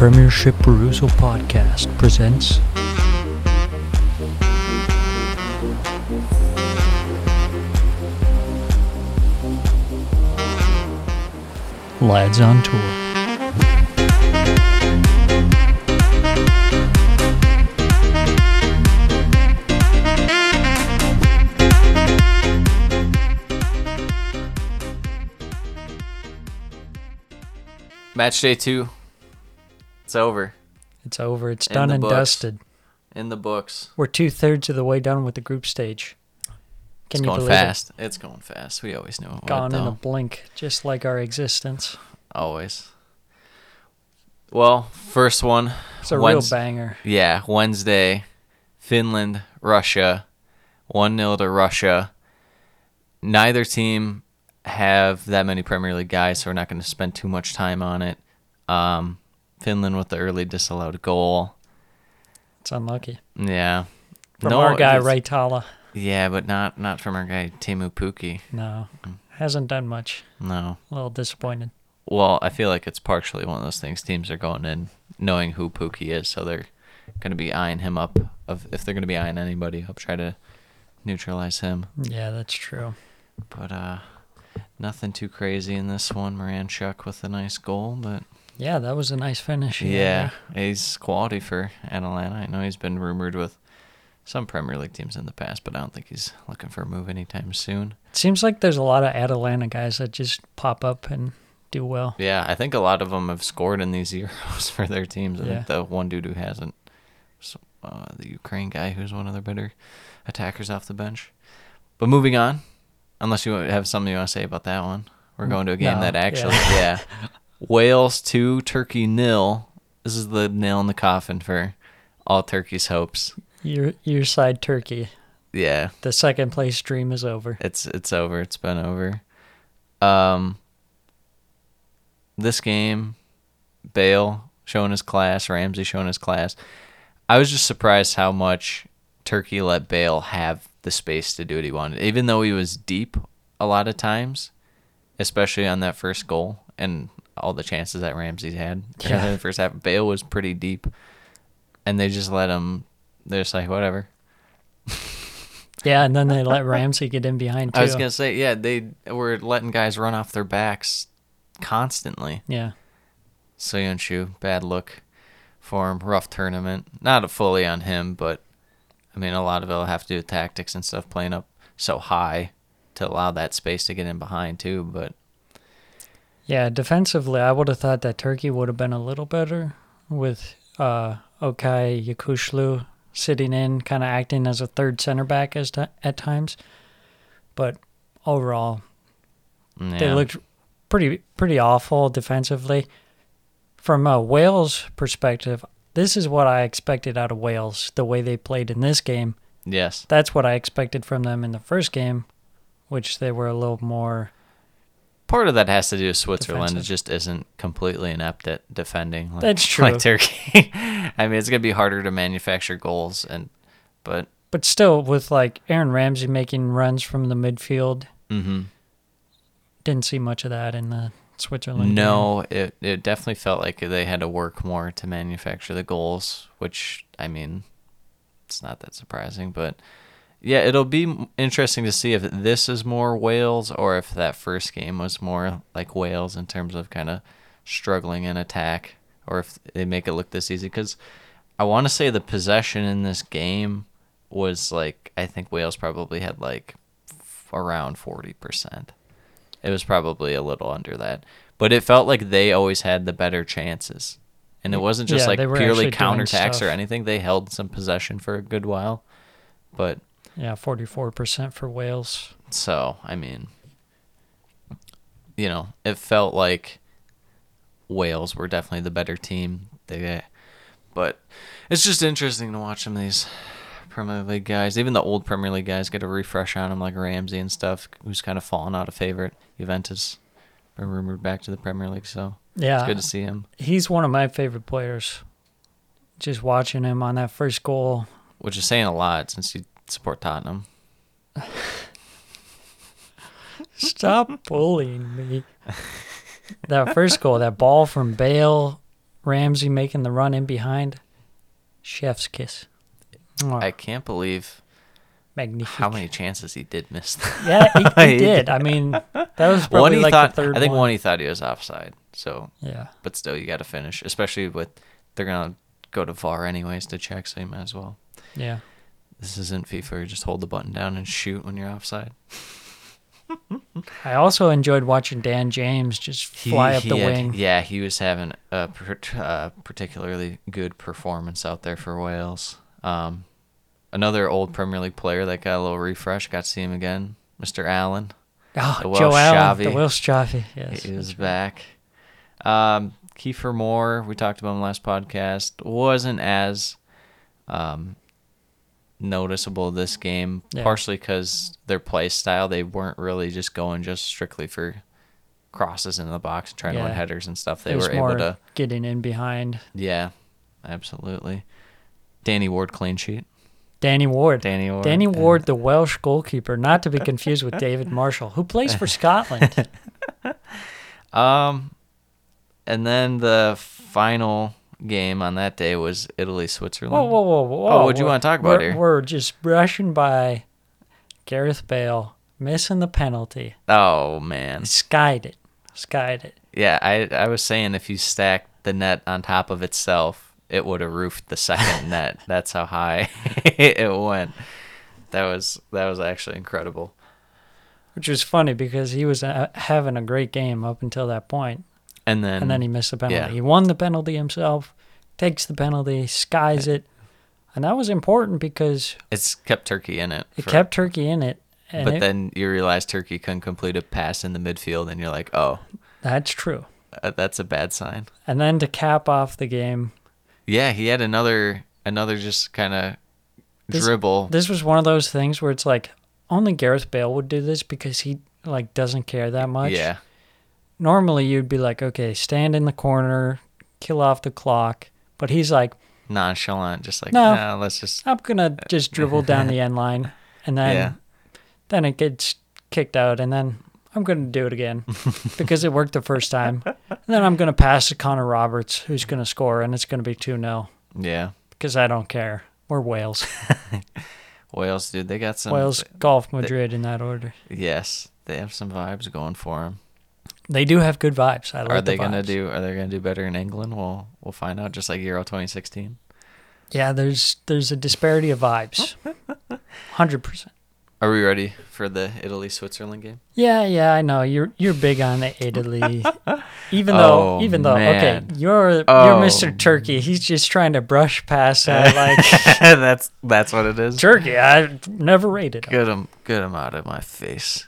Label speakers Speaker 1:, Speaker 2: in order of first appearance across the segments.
Speaker 1: Premiership Perusal Podcast presents. Lads on Tour.
Speaker 2: Match day two. It's over.
Speaker 1: It's over. It's
Speaker 2: In
Speaker 1: done
Speaker 2: the
Speaker 1: and
Speaker 2: books.
Speaker 1: dusted.
Speaker 2: In the books.
Speaker 1: We're two thirds of the way done with the group stage. Can
Speaker 2: it's
Speaker 1: you
Speaker 2: going
Speaker 1: believe
Speaker 2: fast. It's going fast. We always knew it
Speaker 1: it?
Speaker 2: would,
Speaker 1: Gone in a blink, just like our existence.
Speaker 2: Always. Well, first one.
Speaker 1: It's a real banger.
Speaker 2: Yeah, Wednesday. Finland, Russia. 1 0 to Russia. Neither team have that many Premier League guys, so we're not going to spend too much time on it. Um, Finland with the early disallowed goal.
Speaker 1: It's unlucky.
Speaker 2: Yeah.
Speaker 1: From
Speaker 2: No,
Speaker 1: our guy,
Speaker 2: it's-
Speaker 1: Ray Tala.
Speaker 2: Yeah, but not not from our guy Teemu Pukki.
Speaker 1: No,
Speaker 2: Mm.
Speaker 1: hasn't done much.
Speaker 2: No.
Speaker 1: A little disappointed.
Speaker 2: Well, I feel like it's partially one of those things. Teams are going in knowing who Pukki is, so they're going to be eyeing him up. Of if they're going to be eyeing anybody up, try to neutralize him.
Speaker 1: Yeah, that's true.
Speaker 2: But uh, nothing too crazy in this one. Moran Miranchuk with a nice goal, but
Speaker 1: Yeah, that was a nice finish.
Speaker 2: yeah, he's quality for Atalanta. I know he's been rumored with some Premier League teams in the past, but I don't think he's looking for a move anytime soon.
Speaker 1: It seems like there's a lot of Atalanta guys that just pop up and do well.
Speaker 2: Yeah, I think a lot of them have scored in these Euros for their teams. I
Speaker 1: Yeah.
Speaker 2: think the one dude who hasn't, so, uh, the Ukraine guy who's one of their better attackers off the bench. But moving on, unless you have something you want to say about that one, we're going to a game
Speaker 1: No,
Speaker 2: that
Speaker 1: yeah.
Speaker 2: actually, yeah, Wales two, Turkey nil. This is the nail in the coffin for all Turkey's hopes.
Speaker 1: Your your side Turkey.
Speaker 2: Yeah,
Speaker 1: The second place dream is over.
Speaker 2: it's it's over. It's been over. Um, this game, Bale showing his class, Ramsey showing his class. I was just surprised how much Turkey let Bale have the space to do what he wanted, even though he was deep a lot of times, especially on that first goal and all the chances that Ramsey had
Speaker 1: Yeah.
Speaker 2: in the first half. Bale was pretty deep, and they just let him. They're just like whatever.
Speaker 1: Yeah, and then they let Ramsey get in behind too.
Speaker 2: I was gonna say, yeah, they were letting guys run off their backs constantly.
Speaker 1: Yeah.
Speaker 2: Soyuncu, bad look for him. Rough tournament. Not fully on him, but I mean, a lot of it'll have to do with tactics and stuff, playing up so high to allow that space to get in behind too. But
Speaker 1: Yeah, defensively, I would have thought that Turkey would have been a little better with uh, Okay Yokuslu sitting in, kind of acting as a third center back as t- at times. But overall,
Speaker 2: yeah,
Speaker 1: they looked pretty pretty awful defensively. From a Wales perspective, this is what I expected out of Wales. The way they played in this game,
Speaker 2: yes,
Speaker 1: that's what I expected from them in the first game, which they were a little more.
Speaker 2: Part of that has to do with Switzerland.
Speaker 1: Defensive.
Speaker 2: It just isn't completely inept at defending. Like,
Speaker 1: That's true.
Speaker 2: Like Turkey. I mean, it's gonna be harder to manufacture goals, and but
Speaker 1: But still, with like Aaron Ramsey making runs from the midfield,
Speaker 2: mm-hmm.
Speaker 1: didn't see much of that in the Switzerland. game.
Speaker 2: No, it it definitely felt like they had to work more to manufacture the goals, which I mean, it's not that surprising, but yeah, it'll be interesting to see if this is more Wales or if that first game was more like Wales in terms of kind of struggling in attack, or if they make it look this easy. Because I want to say the possession in this game was like I think Wales probably had like f- around forty percent. It was probably a little under that, but it felt like they always had the better chances, and it wasn't just
Speaker 1: Yeah,
Speaker 2: like purely counterattacks or anything. They held some possession for a good while, but
Speaker 1: Yeah, forty-four percent for Wales.
Speaker 2: so I mean, you know, it felt like Wales were definitely the better team. They, but it's just interesting to watch some of these Premier League guys, even the old Premier League guys, get a refresh on them, like Ramsey and stuff, who's kind of fallen out of favorite. Juventus been rumored back to the Premier League, so
Speaker 1: Yeah,
Speaker 2: it's good to see him.
Speaker 1: he's one of my favorite players. Just watching him on that first goal,
Speaker 2: Which is saying a lot since you support Tottenham.
Speaker 1: stop bullying me. That first goal, that ball from Bale, Ramsey making the run in behind. Chef's kiss.
Speaker 2: I can't believe
Speaker 1: Magnifique.
Speaker 2: how many chances he did miss. That.
Speaker 1: Yeah, he, he did. I mean, that was probably
Speaker 2: one he
Speaker 1: like
Speaker 2: thought.
Speaker 1: the third
Speaker 2: I think
Speaker 1: one.
Speaker 2: one he thought he was offside. So,
Speaker 1: Yeah.
Speaker 2: but still, you got to finish, especially with they're gonna go to VAR anyways to check, so you might as well.
Speaker 1: Yeah.
Speaker 2: This isn't FIFA. You just hold the button down and shoot when you're offside.
Speaker 1: I also enjoyed watching Dan James just fly up the
Speaker 2: had-
Speaker 1: wing.
Speaker 2: Yeah, he was having a per- uh, particularly good performance out there for Wales. Um, another old Premier League player that got a little refresh. Got to see him again, Mr. Allen.
Speaker 1: Oh,
Speaker 2: The
Speaker 1: Joe Allen, the
Speaker 2: Xavi.
Speaker 1: Welsh Xavi. Yes.
Speaker 2: he was back. Um, Kiefer Moore, we talked about him last podcast, wasn't as um, noticeable this game,
Speaker 1: Yeah.
Speaker 2: partially because their play style, they weren't really just going just strictly for crosses in the box and trying to win headers and stuff. They were able to,
Speaker 1: getting in behind.
Speaker 2: yeah, absolutely. Danny Ward clean sheet.
Speaker 1: Danny Ward.
Speaker 2: Danny Ward.
Speaker 1: Danny Ward, the Welsh goalkeeper, not to be confused with David Marshall, who plays for Scotland.
Speaker 2: Um, and then the final game on that day was Italy Switzerland.
Speaker 1: Whoa, whoa, whoa, whoa!
Speaker 2: Oh, what do
Speaker 1: you
Speaker 2: wanna talk about
Speaker 1: we're,
Speaker 2: here?
Speaker 1: We're just brushing by Gareth Bale missing the penalty.
Speaker 2: Oh man.
Speaker 1: Skied it. Skied it.
Speaker 2: Yeah, I I was saying if you stacked the net on top of itself, it would have roofed the second net. That's how high it went. That was that was actually incredible.
Speaker 1: Which was funny because he was uh, having a great game up until that point,
Speaker 2: And then
Speaker 1: and then he missed the penalty.
Speaker 2: yeah.
Speaker 1: He won the penalty himself, takes the penalty, skies it, and that was important because
Speaker 2: it's kept Turkey in it.
Speaker 1: it
Speaker 2: for-
Speaker 1: kept Turkey in it.
Speaker 2: But
Speaker 1: it-
Speaker 2: then you realize Turkey couldn't complete a pass in the midfield, and you're like, oh,
Speaker 1: that's true.
Speaker 2: uh, that's a bad sign.
Speaker 1: And then to cap off the game,
Speaker 2: Yeah, he had another another just kind of dribble.
Speaker 1: this was one of those things where it's like only Gareth Bale would do this because he like doesn't care that much.
Speaker 2: yeah,
Speaker 1: Normally you'd be like, okay, stand in the corner, kill off the clock, but he's like,
Speaker 2: nonchalant, just like
Speaker 1: No.
Speaker 2: nah, let's just
Speaker 1: I'm gonna just dribble down the end line, and then
Speaker 2: yeah.
Speaker 1: then it gets kicked out, and then I'm gonna do it again because it worked the first time. And then I'm gonna pass to Connor Roberts, who's gonna score, and it's gonna be two 0
Speaker 2: Yeah,
Speaker 1: because I don't care. We're Wales,
Speaker 2: Wales, dude, they got some.
Speaker 1: Wales, Golf Madrid in that order.
Speaker 2: Yes, they have some vibes going for them.
Speaker 1: They do have good vibes. I like
Speaker 2: are
Speaker 1: the
Speaker 2: they gonna do? Are they gonna do better in England? We'll we'll find out. Just like Euro 2016.
Speaker 1: Yeah, there's there's a disparity of vibes. Hundred percent.
Speaker 2: Are we ready for the Italy Switzerland game?
Speaker 1: Yeah, yeah, I know. You're you're big on the Italy. Even though
Speaker 2: Oh,
Speaker 1: even though
Speaker 2: man.
Speaker 1: okay, you're you're
Speaker 2: Oh.
Speaker 1: Mr. Turkey. He's just trying to brush past that like
Speaker 2: that's that's what it is.
Speaker 1: Turkey. I never rated him.
Speaker 2: Get him, get him out of my face.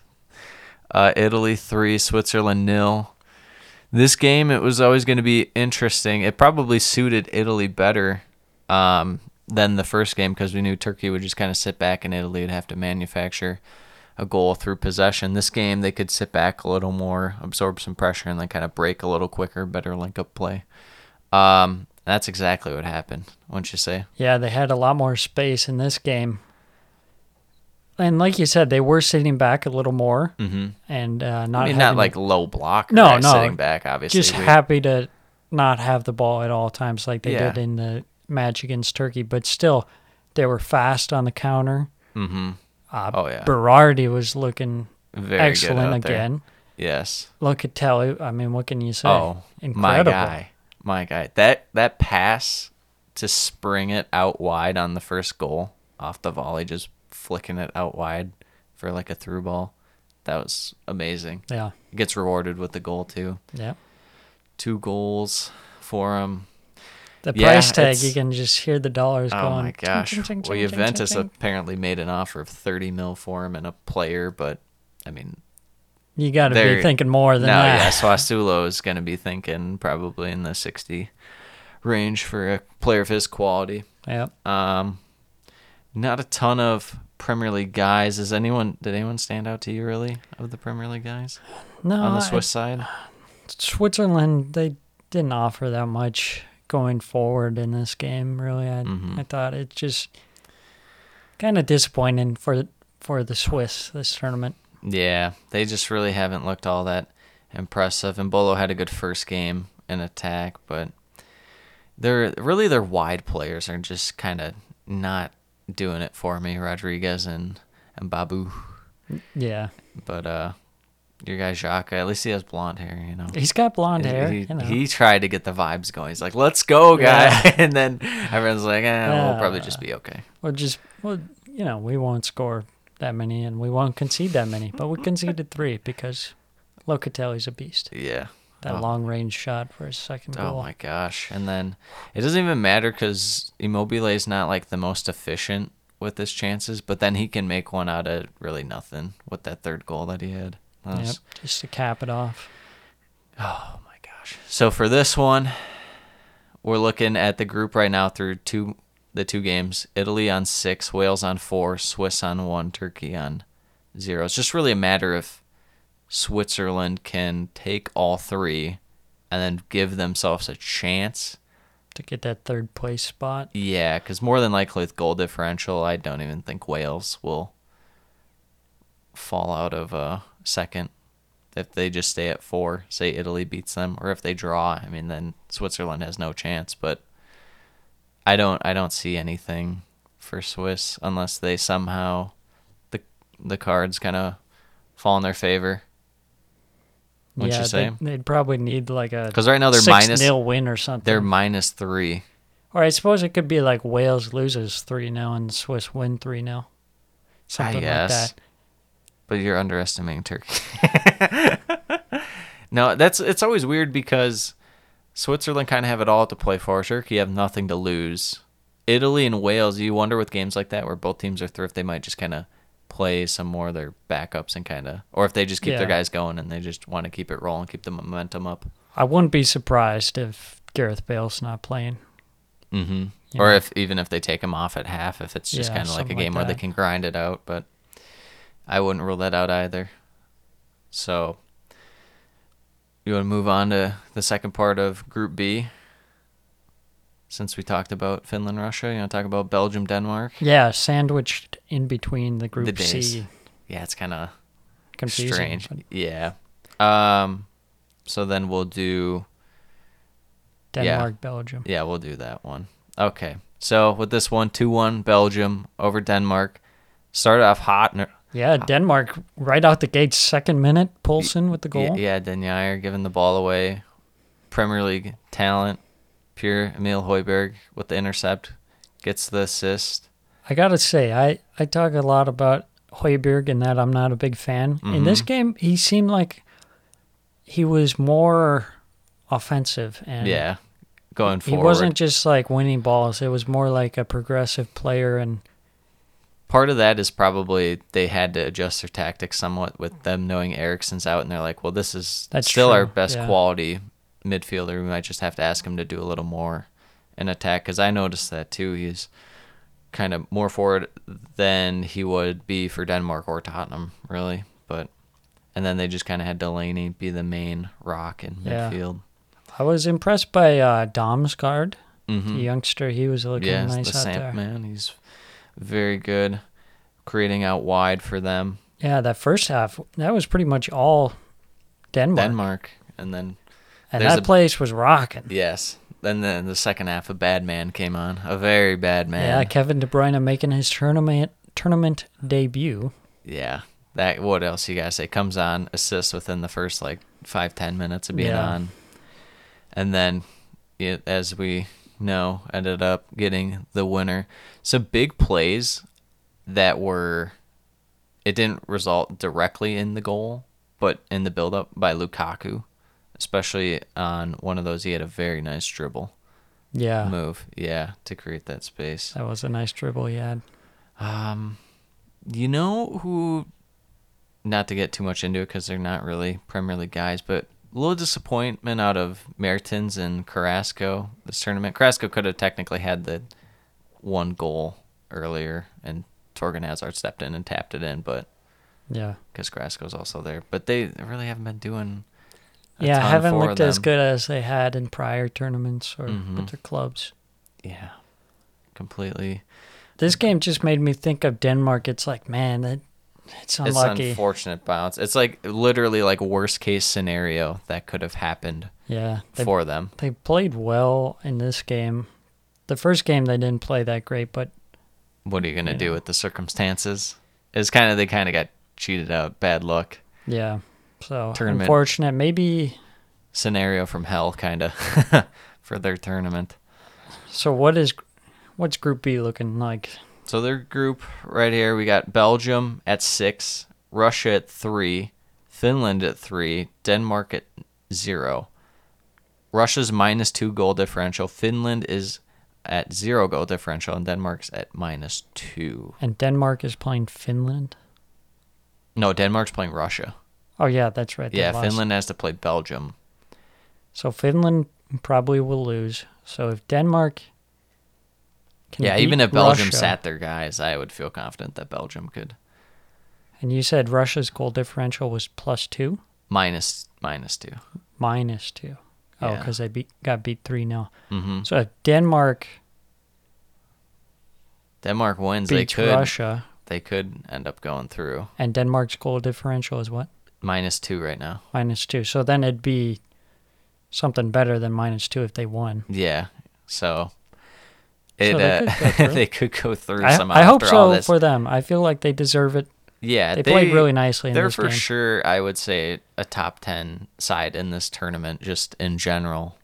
Speaker 2: Uh, Italy three, Switzerland nil. This game, it was always going to be interesting. It probably suited Italy better um, than the first game because we knew Turkey would just kind of sit back and Italy would have to manufacture a goal through possession. This game, they could sit back a little more, absorb some pressure, and then kind of break a little quicker, better link up play. Um, that's exactly what happened, wouldn't you say?
Speaker 1: Yeah, they had a lot more space in this game. And like you said, they were sitting back a little more
Speaker 2: Mm-hmm.
Speaker 1: and uh, not
Speaker 2: I mean, not like low block.
Speaker 1: No, no.
Speaker 2: sitting back. Obviously,
Speaker 1: just
Speaker 2: We-
Speaker 1: happy to not have the ball at all times like they
Speaker 2: Yeah.
Speaker 1: did in the match against Turkey, but still they were fast on the counter.
Speaker 2: Mhm.
Speaker 1: Uh,
Speaker 2: Oh, yeah.
Speaker 1: Berardi was looking
Speaker 2: Very
Speaker 1: excellent
Speaker 2: again. there. Yes.
Speaker 1: Locatelli, I mean, what can you say?
Speaker 2: Oh, my
Speaker 1: Incredible.
Speaker 2: guy, my guy. That that pass to spring it out wide on the first goal off the volley, just flicking it out wide for like a through ball. That was amazing.
Speaker 1: Yeah,
Speaker 2: Gets rewarded with the goal too.
Speaker 1: yeah.
Speaker 2: Two goals for him.
Speaker 1: The
Speaker 2: Yeah,
Speaker 1: price tag, you can just hear the dollars
Speaker 2: Oh
Speaker 1: going.
Speaker 2: my gosh.
Speaker 1: ting, ting,
Speaker 2: Well,
Speaker 1: ting, ting,
Speaker 2: Juventus apparently made an offer of 30 mil for him and a player, but I mean,
Speaker 1: You got to be thinking more than
Speaker 2: no,
Speaker 1: that.
Speaker 2: yeah, Sassuolo is going to be thinking probably in the 60 range for a player of his quality.
Speaker 1: Yep.
Speaker 2: Um, not a ton of Premier League guys. Is anyone? Did anyone stand out to you really of the Premier League guys
Speaker 1: No,
Speaker 2: on the
Speaker 1: I-
Speaker 2: Swiss side?
Speaker 1: Switzerland, they didn't offer that much going forward in this game. Really, I
Speaker 2: Mhm.
Speaker 1: I thought it just kind of disappointing for for the Swiss this tournament.
Speaker 2: Yeah, they just really haven't looked all that impressive. Embolo had a good first game in attack, but they're really their wide players are just kind of not doing it for me, Rodriguez and and Babu.
Speaker 1: Yeah.
Speaker 2: But uh, your guy Xhaka, at least he has blonde hair, you know.
Speaker 1: He's got blonde
Speaker 2: He-
Speaker 1: hair.
Speaker 2: He,
Speaker 1: you know.
Speaker 2: he tried to get the vibes going. He's like, "Let's go, guy,"
Speaker 1: Yeah.
Speaker 2: and then everyone's like, eh, "We'll probably just be okay."
Speaker 1: We'll just, well, you know, we won't score that many and we won't concede that many, but we conceded three because Locatelli's a beast.
Speaker 2: Yeah.
Speaker 1: That
Speaker 2: Oh.
Speaker 1: long range shot for his second
Speaker 2: oh
Speaker 1: goal.
Speaker 2: Oh my gosh! And then it doesn't even matter because Immobile is not like the most efficient with his chances, but then he can make one out of really nothing with that third goal that he had. That
Speaker 1: Yep,
Speaker 2: was-
Speaker 1: just to cap it off.
Speaker 2: Oh my gosh! So for this one, we're looking at the group right now through two the two games: Italy on six, Wales on four, Swiss on one, Turkey on zero. It's just really a matter of Switzerland can take all three and then give themselves a chance
Speaker 1: To get that third place spot.
Speaker 2: Yeah, because more than likely with goal differential, I don't even think Wales will fall out of uh, second if they just stay at four. Say Italy beats them, or if they draw. I mean, then Switzerland has no chance. But I don't, I don't see anything for Swiss unless they somehow the the cards kind of fall in their favor. What'd
Speaker 1: yeah,
Speaker 2: you say?
Speaker 1: They'd, they'd probably need like a
Speaker 2: Because right now they're
Speaker 1: six
Speaker 2: minus,
Speaker 1: nil win or something.
Speaker 2: they're minus three.
Speaker 1: or I suppose it could be like Wales loses three 0 and Swiss win three 0 Something like
Speaker 2: guess.
Speaker 1: that.
Speaker 2: But you're underestimating Turkey. no, that's it's always weird because Switzerland kind of have it all to play for. Turkey have nothing to lose. Italy and Wales, you wonder with games like that where both teams are if they might just kind of play some more of their backups and kind of, or if they just keep their guys going and they just want to keep it rolling, keep the momentum up.
Speaker 1: I wouldn't be surprised if Gareth Bale's not playing.
Speaker 2: Mm-hmm.
Speaker 1: Yeah.
Speaker 2: Or if even if they take him off at half, if it's just
Speaker 1: Yeah,
Speaker 2: kind of like a
Speaker 1: something like
Speaker 2: game where they can grind it out. But I wouldn't rule that out either. So you want to move on to the second part of Group B? Since we talked about Finland, Russia, you want to talk about Belgium, Denmark?
Speaker 1: Yeah, sandwiched in between the group
Speaker 2: the days.
Speaker 1: C.
Speaker 2: Yeah, it's kind of
Speaker 1: Confusing.
Speaker 2: strange.
Speaker 1: but
Speaker 2: Yeah. Um. So then we'll do. Yeah.
Speaker 1: Denmark, Belgium.
Speaker 2: Yeah, we'll do that one. Okay. So with this one, 2 1 Belgium over Denmark. Started off hot. and-
Speaker 1: Yeah, Denmark right out the gate, second minute, Poulsen with the goal.
Speaker 2: Yeah, Denayer giving the ball away. Premier League talent. Pure Emil Hojbjerg with the intercept. Gets the assist.
Speaker 1: I gotta say, I, I talk a lot about Hojbjerg and that I'm not a big fan. In this
Speaker 2: Mhm.
Speaker 1: game, he seemed like he was more offensive and
Speaker 2: yeah. Going forward.
Speaker 1: he wasn't just like winning balls. It was more like a progressive player and
Speaker 2: Part of that is probably they had to adjust their tactics somewhat with them knowing Eriksen's out, and they're like, well, this is
Speaker 1: That's
Speaker 2: still our best
Speaker 1: yeah.
Speaker 2: quality midfielder. We might just have to ask him to do a little more in attack because I noticed that too. He's kind of more forward than he would be for Denmark or Tottenham, really. But and then they just kind of had Delaney be the main rock in
Speaker 1: Yeah.
Speaker 2: midfield.
Speaker 1: I was impressed by uh, Damsgaard,
Speaker 2: Mm-hmm.
Speaker 1: the youngster. He was looking
Speaker 2: yeah,
Speaker 1: nice
Speaker 2: the
Speaker 1: out
Speaker 2: Samp
Speaker 1: there.
Speaker 2: man. He's very good, creating out wide for them.
Speaker 1: Yeah, that first half, that was pretty much all Denmark.
Speaker 2: Denmark, and then
Speaker 1: And
Speaker 2: There's
Speaker 1: that
Speaker 2: a-
Speaker 1: place was rocking.
Speaker 2: Yes. And Then the second half, a bad man came on. A very bad man.
Speaker 1: Yeah, Kevin De Bruyne making his tournament tournament debut.
Speaker 2: Yeah. That what else you guys say? Comes on, assists within the first like five ten minutes of being
Speaker 1: Yeah.
Speaker 2: on, and then, it, as we know, ended up getting the winner. Some big plays that were, it didn't result directly in the goal, but in the build up by Lukaku, especially on one of those. He had a very nice dribble.
Speaker 1: Yeah,
Speaker 2: move, yeah, to create that space.
Speaker 1: that was a nice dribble he had.
Speaker 2: Um, you know who? Not to get too much into it because they're not really Premier League guys, but a little disappointment out of Mertens and Carrasco this tournament. Carrasco could have technically had the one goal earlier, and Torgan Hazard stepped in and tapped it in, but
Speaker 1: Yeah,
Speaker 2: because Carrasco's also there, but they really haven't been doing.
Speaker 1: Yeah, haven't looked as good as they had in prior tournaments or
Speaker 2: Mhm.
Speaker 1: with their clubs.
Speaker 2: Yeah, completely.
Speaker 1: This game just made me think of Denmark. It's like, man, that It's
Speaker 2: It's
Speaker 1: unlucky.
Speaker 2: an unfortunate bounce. It's like literally like worst case scenario that could have happened
Speaker 1: yeah, they
Speaker 2: for them.
Speaker 1: they played well in this game. The first game they didn't play that great, but
Speaker 2: What are you gonna
Speaker 1: You
Speaker 2: do
Speaker 1: know.
Speaker 2: with the circumstances? It's kind of they kind of got cheated out. Bad luck
Speaker 1: yeah. So
Speaker 2: Tournament.
Speaker 1: unfortunate. Maybe.
Speaker 2: scenario from hell, kind of for their tournament.
Speaker 1: So what is, what's Group B looking like?
Speaker 2: So their group right here, we got Belgium at six, Russia at three, Finland at three, Denmark at zero. Russia's minus two goal differential. Finland is at zero goal differential, and Denmark's at minus two.
Speaker 1: And Denmark is playing Finland.
Speaker 2: No, Denmark's playing Russia.
Speaker 1: Oh yeah, that's right. they
Speaker 2: Yeah,
Speaker 1: lost.
Speaker 2: Finland has to play Belgium.
Speaker 1: So Finland probably will lose. So if Denmark can
Speaker 2: yeah, even if Belgium
Speaker 1: Russia-
Speaker 2: sat their guys, I would feel confident that Belgium could
Speaker 1: and you said Russia's goal differential was plus two,
Speaker 2: minus minus two.
Speaker 1: minus two. Oh,
Speaker 2: Yeah.
Speaker 1: because they beat got beat three 0
Speaker 2: hmm
Speaker 1: So if Denmark
Speaker 2: Denmark wins, they could
Speaker 1: Russia,
Speaker 2: they could end up going through
Speaker 1: and Denmark's goal differential is what
Speaker 2: minus two right now.
Speaker 1: minus two. So then it'd be something better than minus two if they won.
Speaker 2: Yeah, so it
Speaker 1: So they
Speaker 2: uh,
Speaker 1: could go through.
Speaker 2: they could go through
Speaker 1: I,
Speaker 2: somehow
Speaker 1: I hope so for them. I feel like they deserve it.
Speaker 2: yeah,
Speaker 1: They, played really nicely in
Speaker 2: They're for
Speaker 1: game.
Speaker 2: sure, I would say, a top ten side in this tournament, just in general.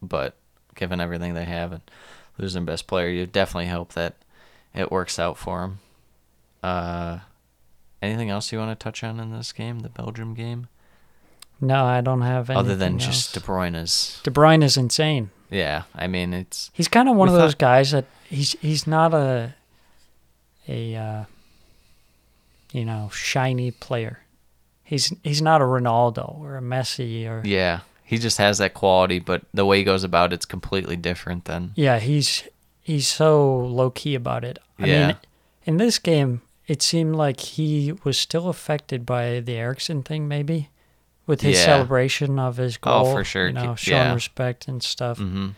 Speaker 2: But given everything they have and losing best player, you definitely hope that it works out for them. Uh, anything else you want to touch on in this game, the Belgium game,
Speaker 1: No, I don't have anything
Speaker 2: other than
Speaker 1: else.
Speaker 2: just De Bruyne's?
Speaker 1: De Bruyne is insane.
Speaker 2: Yeah, I mean it's
Speaker 1: He's kind of one of those guys that he's he's not a a uh, you know shiny player. He's he's not a Ronaldo or a Messi or
Speaker 2: yeah. He just has that quality, but the way he goes about it's completely different than
Speaker 1: yeah. He's he's so low key about it. I
Speaker 2: Yeah.
Speaker 1: mean, in this game, it seemed like he was still affected by the Eriksen thing, maybe with his
Speaker 2: Yeah.
Speaker 1: celebration of his goal.
Speaker 2: Oh,
Speaker 1: goal.
Speaker 2: for sure.
Speaker 1: You know, showing
Speaker 2: yeah.
Speaker 1: respect and stuff.
Speaker 2: Mm-hmm.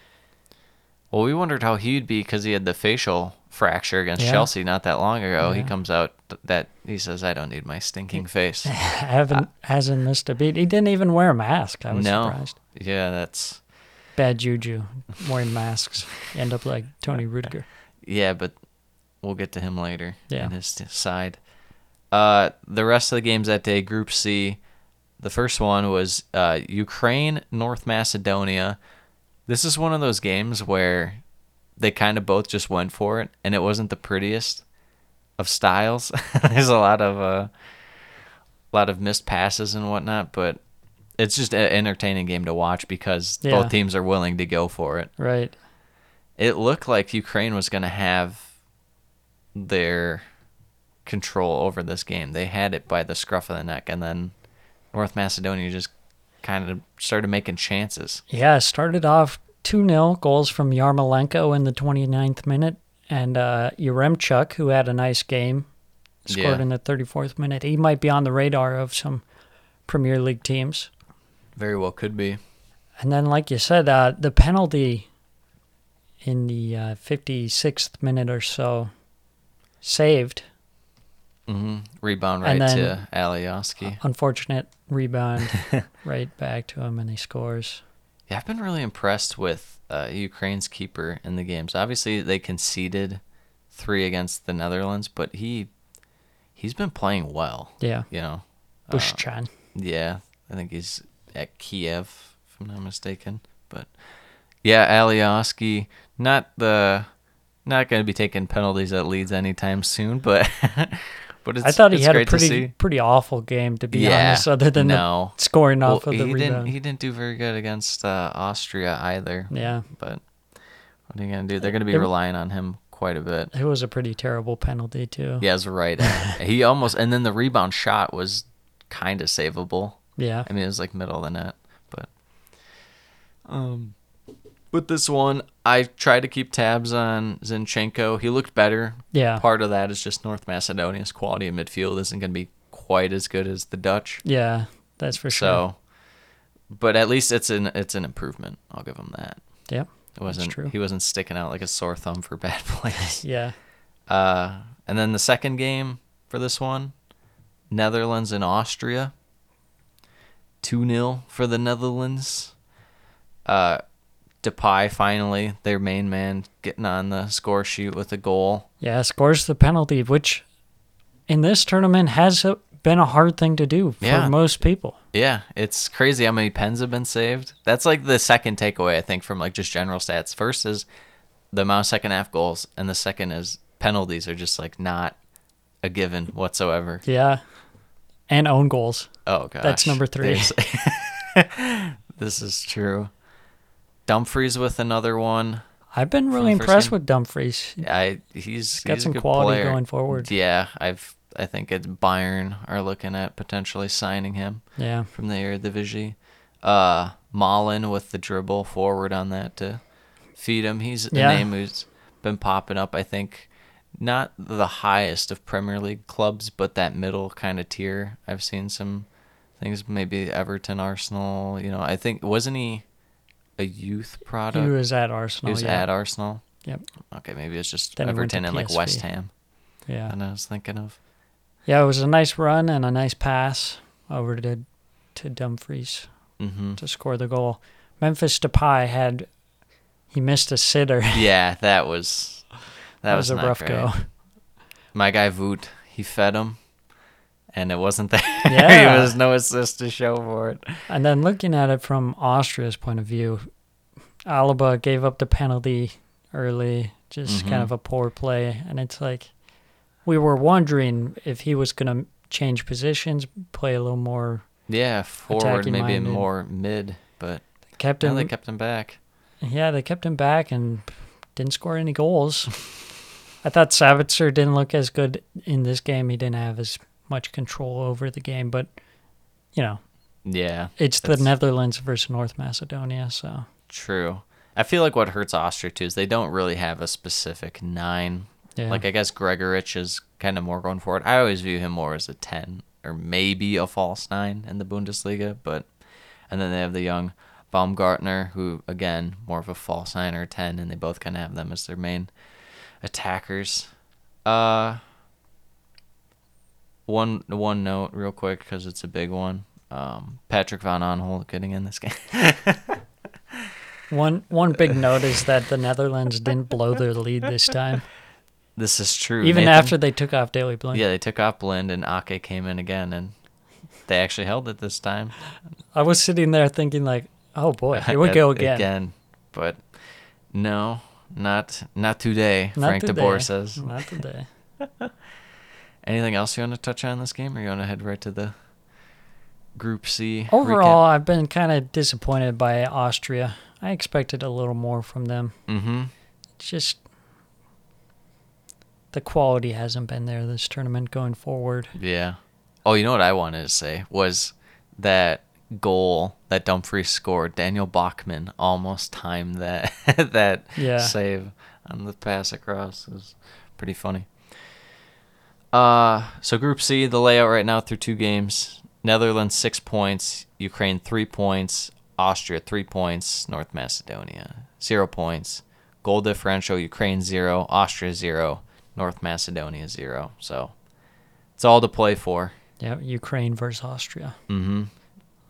Speaker 2: Well, we wondered how he'd be because he had the facial fracture against
Speaker 1: Yeah.
Speaker 2: Chelsea not that long ago. He comes out that he says, "I don't need my stinking face."
Speaker 1: haven't hasn't missed a beat. He didn't even wear a mask. I was
Speaker 2: no,
Speaker 1: surprised.
Speaker 2: yeah, that's
Speaker 1: Bad juju wearing masks. End up like Tony Rudiger.
Speaker 2: yeah, but we'll get to him later
Speaker 1: Yeah.
Speaker 2: in his side. Uh, the rest of the games that day, Group C, the first one was uh, Ukraine, North Macedonia. This is one of those games where they kind of both just went for it, and it wasn't the prettiest of styles. There's a lot of uh, a lot of missed passes and whatnot, but it's just an entertaining game to watch because
Speaker 1: Yeah.
Speaker 2: both teams are willing to go for it
Speaker 1: Right.
Speaker 2: it looked like Ukraine was going to have their control over this game. They had it by the scruff of the neck, and then North Macedonia just kind of started making chances.
Speaker 1: Yeah, started off 2 0 goals from Yarmolenko in the 29th minute. And uh, Yaremchuk, who had a nice game, scored
Speaker 2: Yeah.
Speaker 1: in the 34th minute. He might be on the radar of some Premier League teams.
Speaker 2: Very well could be.
Speaker 1: And then, like you said, uh, the penalty in the uh, 56th minute or so saved.
Speaker 2: Mm-hmm. Rebound right to Alioski.
Speaker 1: Unfortunate rebound right back to him, and he scores.
Speaker 2: Yeah, I've been really impressed with uh, Ukraine's keeper in the games. Obviously, they conceded three against the Netherlands, but he he's been playing well.
Speaker 1: Yeah,
Speaker 2: You know, Uh,
Speaker 1: Bushchan.
Speaker 2: Yeah, I think he's at Kiev, if I'm not mistaken. But yeah, Alioski, not the not going to be taking penalties at Leeds anytime soon, but but it's,
Speaker 1: I thought he had a pretty pretty awful game, to be
Speaker 2: yeah,
Speaker 1: honest, other than
Speaker 2: no.
Speaker 1: the scoring
Speaker 2: Well,
Speaker 1: off of
Speaker 2: he
Speaker 1: the
Speaker 2: didn't
Speaker 1: rebound.
Speaker 2: he didn't do very good against uh, Austria either.
Speaker 1: yeah,
Speaker 2: But what are you going to do? They're going to be
Speaker 1: It-
Speaker 2: relying on him quite a bit.
Speaker 1: it was a pretty terrible penalty too.
Speaker 2: Yeah, it's right. he almost and then the rebound shot was kind of savable.
Speaker 1: Yeah.
Speaker 2: I mean, it was like middle of the net, but um, with this one, I tried to keep tabs on Zinchenko. He looked better.
Speaker 1: Yeah.
Speaker 2: Part of that is just North Macedonia's quality in midfield isn't going to be quite as good as the Dutch.
Speaker 1: Yeah, that's for sure.
Speaker 2: So, but at least it's an it's an improvement. I'll give him that.
Speaker 1: Yep.
Speaker 2: It wasn't
Speaker 1: true.
Speaker 2: he wasn't sticking out like a sore thumb for bad plays.
Speaker 1: Yeah.
Speaker 2: Uh, and then the second game for this one Netherlands and Austria. 2 0 for the Netherlands. Uh, Depay finally, their main man, getting on the score sheet with a goal.
Speaker 1: Yeah, scores the penalty, which in this tournament has been a hard thing to do for
Speaker 2: Yeah.
Speaker 1: most people.
Speaker 2: Yeah, it's crazy how many pens have been saved. That's like the second takeaway I think from like just general stats. First is the amount of second half goals, and the second is penalties are just like not a given whatsoever.
Speaker 1: Yeah. And own goals.
Speaker 2: Oh god,
Speaker 1: That's number three.
Speaker 2: This is true. Dumfries with another one.
Speaker 1: I've been really impressed
Speaker 2: game?
Speaker 1: with Dumfries.
Speaker 2: I he's
Speaker 1: got
Speaker 2: he's a
Speaker 1: some quality
Speaker 2: player.
Speaker 1: going forward.
Speaker 2: Yeah, I've I think it's Bayern are looking at potentially signing him.
Speaker 1: Yeah.
Speaker 2: from the Eredivisie. Uh, Malen with the dribble forward on that to feed him. He's a
Speaker 1: Yeah.
Speaker 2: name who's been popping up. I think not the highest of Premier League clubs, but that middle kind of tier. I've seen some things. Maybe Everton, Arsenal. You know, I think wasn't he a youth product.
Speaker 1: He was at Arsenal.
Speaker 2: He was
Speaker 1: yeah.
Speaker 2: at Arsenal.
Speaker 1: Yep.
Speaker 2: Okay, maybe it's just
Speaker 1: Then
Speaker 2: Everton and like West Ham.
Speaker 1: Yeah.
Speaker 2: And I was thinking of.
Speaker 1: Yeah, it was a nice run and a nice pass over to to Dumfries
Speaker 2: hmm
Speaker 1: to score the goal. Memphis Depay had he missed a sitter.
Speaker 2: Yeah, that was that, was,
Speaker 1: a rough
Speaker 2: great.
Speaker 1: go.
Speaker 2: my guy Wout, he fed him, and it wasn't there.
Speaker 1: Yeah.
Speaker 2: there was no assist to show for it.
Speaker 1: And then looking at it from Austria's point of view, Alaba gave up the penalty early, just
Speaker 2: Mhm.
Speaker 1: kind of a poor play. And it's like we were wondering if he was going to change positions, play a little more.
Speaker 2: Yeah, forward, maybe more mid, but
Speaker 1: Kept him,
Speaker 2: they kept him back.
Speaker 1: yeah, they kept him back and didn't score any goals. I thought Sabitzer didn't look as good in this game. He didn't have as much control over the game, but you know,
Speaker 2: Yeah,
Speaker 1: it's the Netherlands versus North Macedonia, so
Speaker 2: true. I feel like what hurts Austria too is they don't really have a specific nine.
Speaker 1: yeah.
Speaker 2: Like I guess Gregoritsch is kind of more going forward. I always view him more as a ten or maybe a false nine in the Bundesliga, but and then they have the young Baumgartner who again more of a false nine or ten, and they both kind of have them as their main attackers. Uh, one one note real quick because it's a big one. Um, Patrick Van Aanholt getting in this game.
Speaker 1: One one big note is that the Netherlands didn't blow their lead this time,
Speaker 2: this is true.
Speaker 1: even
Speaker 2: Nathan-
Speaker 1: after they took off Daley Blind.
Speaker 2: yeah, they took off Blind and Ake came in again, and they actually held it this time.
Speaker 1: I was sitting there thinking like, oh boy, here we go again.
Speaker 2: But no, not not today.
Speaker 1: Not
Speaker 2: Frank
Speaker 1: today.
Speaker 2: DeBoer says.
Speaker 1: Not today.
Speaker 2: Anything else you want to touch on this game, or you want to head right to the Group C?
Speaker 1: Overall, I've been kind of disappointed by Austria. I expected a little more from them.
Speaker 2: Mm-hmm.
Speaker 1: It's just the quality hasn't been there this tournament going forward.
Speaker 2: Yeah. Oh, you know what I wanted to say was that goal that Dumfries scored. Daniel Bachmann almost timed that that
Speaker 1: Yeah.
Speaker 2: save on the pass across. It was pretty funny. Uh, so Group C, the layout right now through two games: Netherlands six points, Ukraine three points, Austria three points, North Macedonia zero points. Goal differential: Ukraine zero, Austria zero, North Macedonia zero. So it's all to play for.
Speaker 1: Yeah, Ukraine versus Austria.
Speaker 2: Mm-hmm.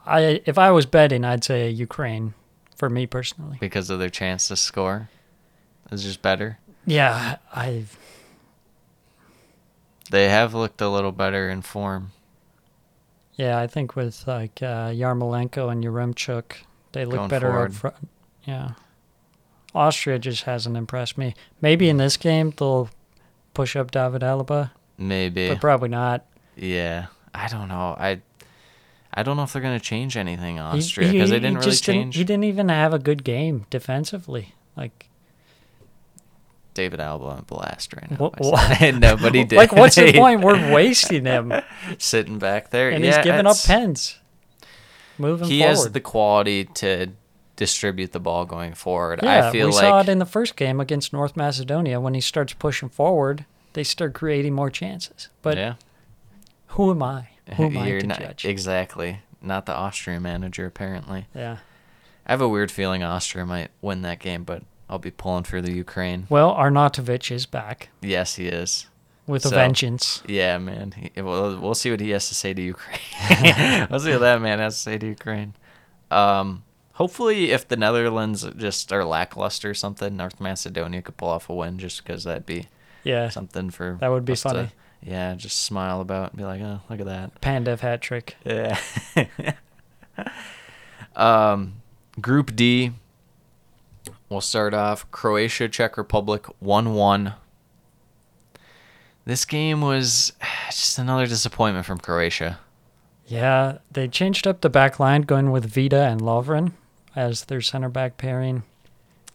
Speaker 1: I if I was betting, I'd say Ukraine for me personally.
Speaker 2: Because of their chance to score, is just better.
Speaker 1: Yeah, I
Speaker 2: They have looked a little better in form.
Speaker 1: yeah, I think with like uh, Yarmolenko and Yaremchuk, they look
Speaker 2: Going
Speaker 1: better
Speaker 2: forward.
Speaker 1: up front. Yeah. Austria just hasn't impressed me. Maybe in this game they'll push up David Alaba,
Speaker 2: Maybe.
Speaker 1: but probably not.
Speaker 2: Yeah, I don't know. I I don't know if they're gonna change anything Austria because they didn't really
Speaker 1: didn't-
Speaker 2: change
Speaker 1: he didn't even have a good game defensively. Like
Speaker 2: David Alaba on blast right now.
Speaker 1: Wha-
Speaker 2: by
Speaker 1: wha-
Speaker 2: saying- no, but he did.
Speaker 1: Like, what's the point? We're wasting him,
Speaker 2: sitting back there,
Speaker 1: and
Speaker 2: he's
Speaker 1: giving up pens. Moving
Speaker 2: He
Speaker 1: forward.
Speaker 2: has the quality to distribute the ball going forward.
Speaker 1: yeah,
Speaker 2: I feel
Speaker 1: we
Speaker 2: like
Speaker 1: saw it in the first game against North Macedonia. When he starts pushing forward, they start creating more chances. But
Speaker 2: yeah,
Speaker 1: who am I? Who am I
Speaker 2: You're
Speaker 1: to
Speaker 2: not,
Speaker 1: judge?
Speaker 2: exactly not the Austrian manager apparently.
Speaker 1: yeah.
Speaker 2: I have a weird feeling Austria might win that game, but I'll be pulling for the Ukraine.
Speaker 1: Well, Arnautovic is back.
Speaker 2: Yes, he is.
Speaker 1: with a
Speaker 2: So-
Speaker 1: vengeance.
Speaker 2: Yeah, man. He, we'll, we'll see what he has to say to Ukraine. we'll see what that man has to say to Ukraine. Um, hopefully, if the Netherlands just are lackluster or something, North Macedonia could pull off a win just because that'd be
Speaker 1: Yeah,
Speaker 2: something for
Speaker 1: That would be
Speaker 2: us to-
Speaker 1: funny.
Speaker 2: yeah, just smile about and be like, oh, look at that.
Speaker 1: Pandev hat trick.
Speaker 2: Yeah. um, Group D. We'll start off Croatia, Czech Republic, 1 1. This game was just another disappointment from Croatia.
Speaker 1: Yeah, they changed up the back line, going with Vida and Lovren as their center back pairing.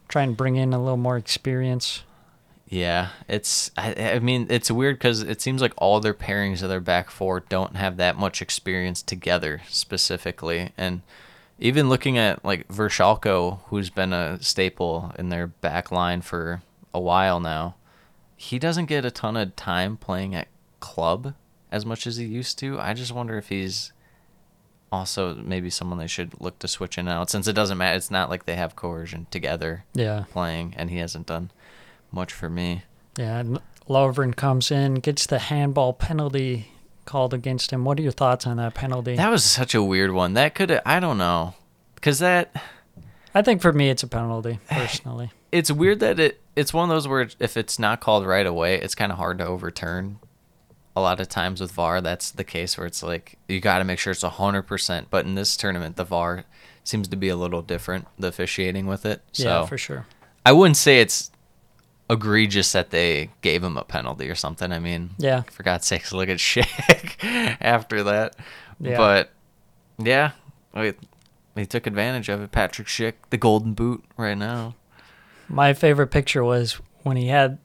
Speaker 1: Try and bring in a little more experience.
Speaker 2: Yeah, it's. I, I mean, it's weird because it seems like all their pairings of their back four don't have that much experience together specifically, and even looking at like Vrsaljko, who's been a staple in their back line for a while now, he doesn't get a ton of time playing at club as much as he used to. I just wonder if he's also maybe someone they should look to switch in out since it doesn't matter. It's not like they have coercion together
Speaker 1: Yeah,
Speaker 2: playing, and he hasn't done much for me.
Speaker 1: yeah. and Lovren comes in, gets the handball penalty called against him. What are your thoughts on that penalty?
Speaker 2: That was such a weird one. That could I don't know. Cuz that
Speaker 1: I think for me, it's a penalty personally.
Speaker 2: it's weird that it it's one of those where if it's not called right away, it's kind of hard to overturn. A lot of times with VAR, that's the case where it's like you got to make sure it's 100%, but in this tournament the VAR seems to be a little different the officiating with it. So
Speaker 1: yeah, for sure.
Speaker 2: I wouldn't say it's egregious that they gave him a penalty or something. I mean,
Speaker 1: Yeah,
Speaker 2: for God's sakes, look at Shaq after that.
Speaker 1: Yeah.
Speaker 2: But yeah, he took advantage of it. Patrick Schick, the golden boot right now.
Speaker 1: my favorite picture was when he had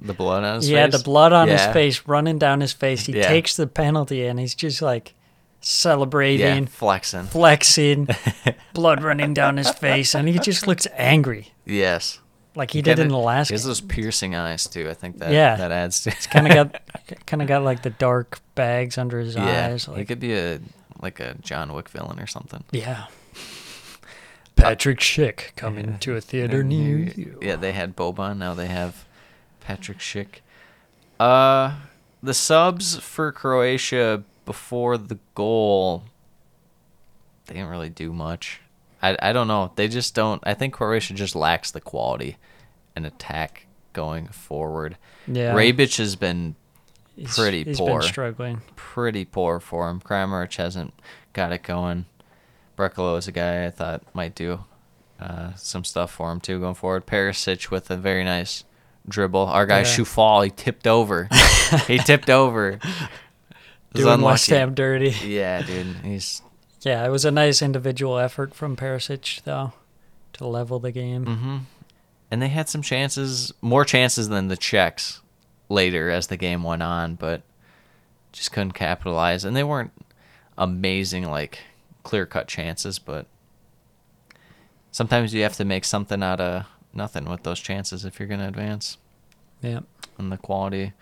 Speaker 2: The blood on his
Speaker 1: he
Speaker 2: face.
Speaker 1: had the blood on his face running down his face. He
Speaker 2: Yeah.
Speaker 1: takes the penalty and he's just like celebrating,
Speaker 2: Yeah, flexing.
Speaker 1: flexing, blood running down his face, and he just looks angry,
Speaker 2: Yes.
Speaker 1: Like he did in the last.
Speaker 2: He has those piercing eyes too. I think that
Speaker 1: Yeah.
Speaker 2: that adds to
Speaker 1: kind of got kind of got like the dark bags under his
Speaker 2: yeah.
Speaker 1: eyes.
Speaker 2: he could be a like a John Wick villain or something.
Speaker 1: yeah. Patrick Schick coming to a theater near you.
Speaker 2: Yeah, they had Boban. Now they have Patrick Schick. Uh, the subs for Croatia before the goal, they didn't really do much. I, I don't know. They just don't. I think Croatia just lacks the quality and attack going forward.
Speaker 1: Yeah,
Speaker 2: Rebic has been
Speaker 1: he's-
Speaker 2: pretty
Speaker 1: he's
Speaker 2: poor.
Speaker 1: been struggling.
Speaker 2: pretty poor for him. Kramaric hasn't got it going. Brekalo is a guy I thought might do uh, some stuff for him too going forward. Perisic with a very nice dribble. Our guy
Speaker 1: Yeah.
Speaker 2: Coufal, he tipped over. he tipped over.
Speaker 1: Doing West. Ham dirty.
Speaker 2: Yeah, dude. He's
Speaker 1: Yeah, it was a nice individual effort from Perisic though to level the game.
Speaker 2: hmm And they had some chances, more chances than the Czechs later as the game went on, but just couldn't capitalize. And they weren't amazing, like clear cut chances, but sometimes you have to make something out of nothing with those chances if you're going to advance.
Speaker 1: Yeah.
Speaker 2: And the quality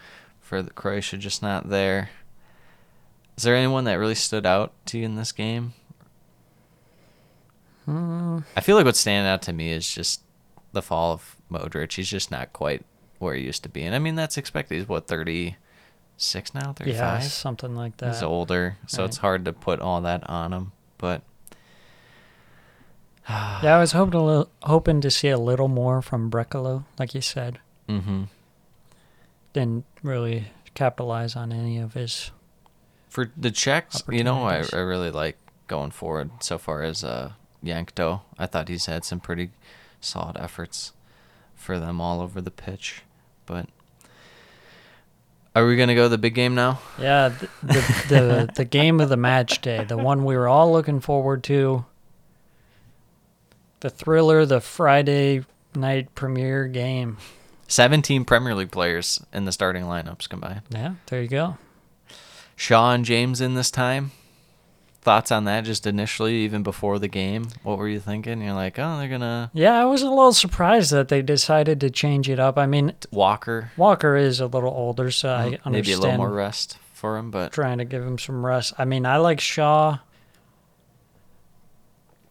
Speaker 2: for the Croatia just not there. Is there anyone that really stood out to you in this game?
Speaker 1: Mm,
Speaker 2: I feel like what's standing out to me is just the fall of Modric. He's just not quite where he used to be. And I mean, that's expected. He's what, 36 now? 35?
Speaker 1: yeah, something like that.
Speaker 2: He's older, so it's hard to put all that on him. But
Speaker 1: Yeah, I was hoping a little, hoping to see a little more from Brekalo, like you said.
Speaker 2: hmm
Speaker 1: Didn't really capitalize on any of his.
Speaker 2: For the Czechs, you know, I, I really like going forward so far as uh, Jankto. I thought he's had some pretty solid efforts for them all over the pitch. But are we going to go to the big game now?
Speaker 1: Yeah, the the, the the game of the match day, the one we were all looking forward to. The thriller, the Friday night premiere game.
Speaker 2: 17 Premier League players in the starting lineups combined.
Speaker 1: Yeah, there you go.
Speaker 2: Shaw and James in this time. Thoughts on that just initially, even before the game? What were you thinking? You're like, oh, they're going to.
Speaker 1: Yeah, I was a little surprised that they decided to change it up. I mean,
Speaker 2: Walker.
Speaker 1: Walker is a little older, so I understand
Speaker 2: Maybe a little more rest for him, but
Speaker 1: trying to give him some rest. I mean, I like Shaw.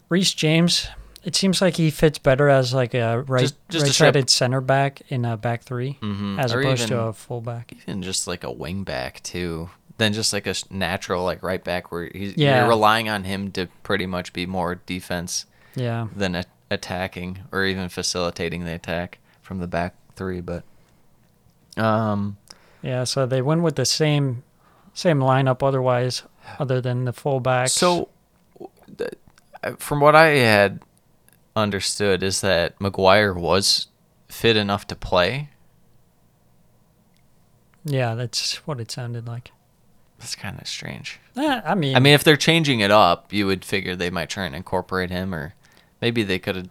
Speaker 1: Reece James It seems like he fits better as like a right
Speaker 2: just, just
Speaker 1: right-sided center back in a back 3
Speaker 2: hmm
Speaker 1: as
Speaker 2: or
Speaker 1: opposed
Speaker 2: even,
Speaker 1: to a fullback.
Speaker 2: even just like a wing back too. Than just like a natural like right back where he's
Speaker 1: Yeah.
Speaker 2: you're relying on him to pretty much be more defense
Speaker 1: Yeah.
Speaker 2: than a- attacking or even facilitating the attack from the back three. But um,
Speaker 1: Yeah, so they went with the same same lineup otherwise other than the fullbacks.
Speaker 2: so from what I had understood is that Maguire was fit enough to play.
Speaker 1: yeah, that's what it sounded like.
Speaker 2: That's kind of strange.
Speaker 1: Eh, I mean,
Speaker 2: I mean, if they're changing it up, you would figure they might try and incorporate him, or maybe they could have,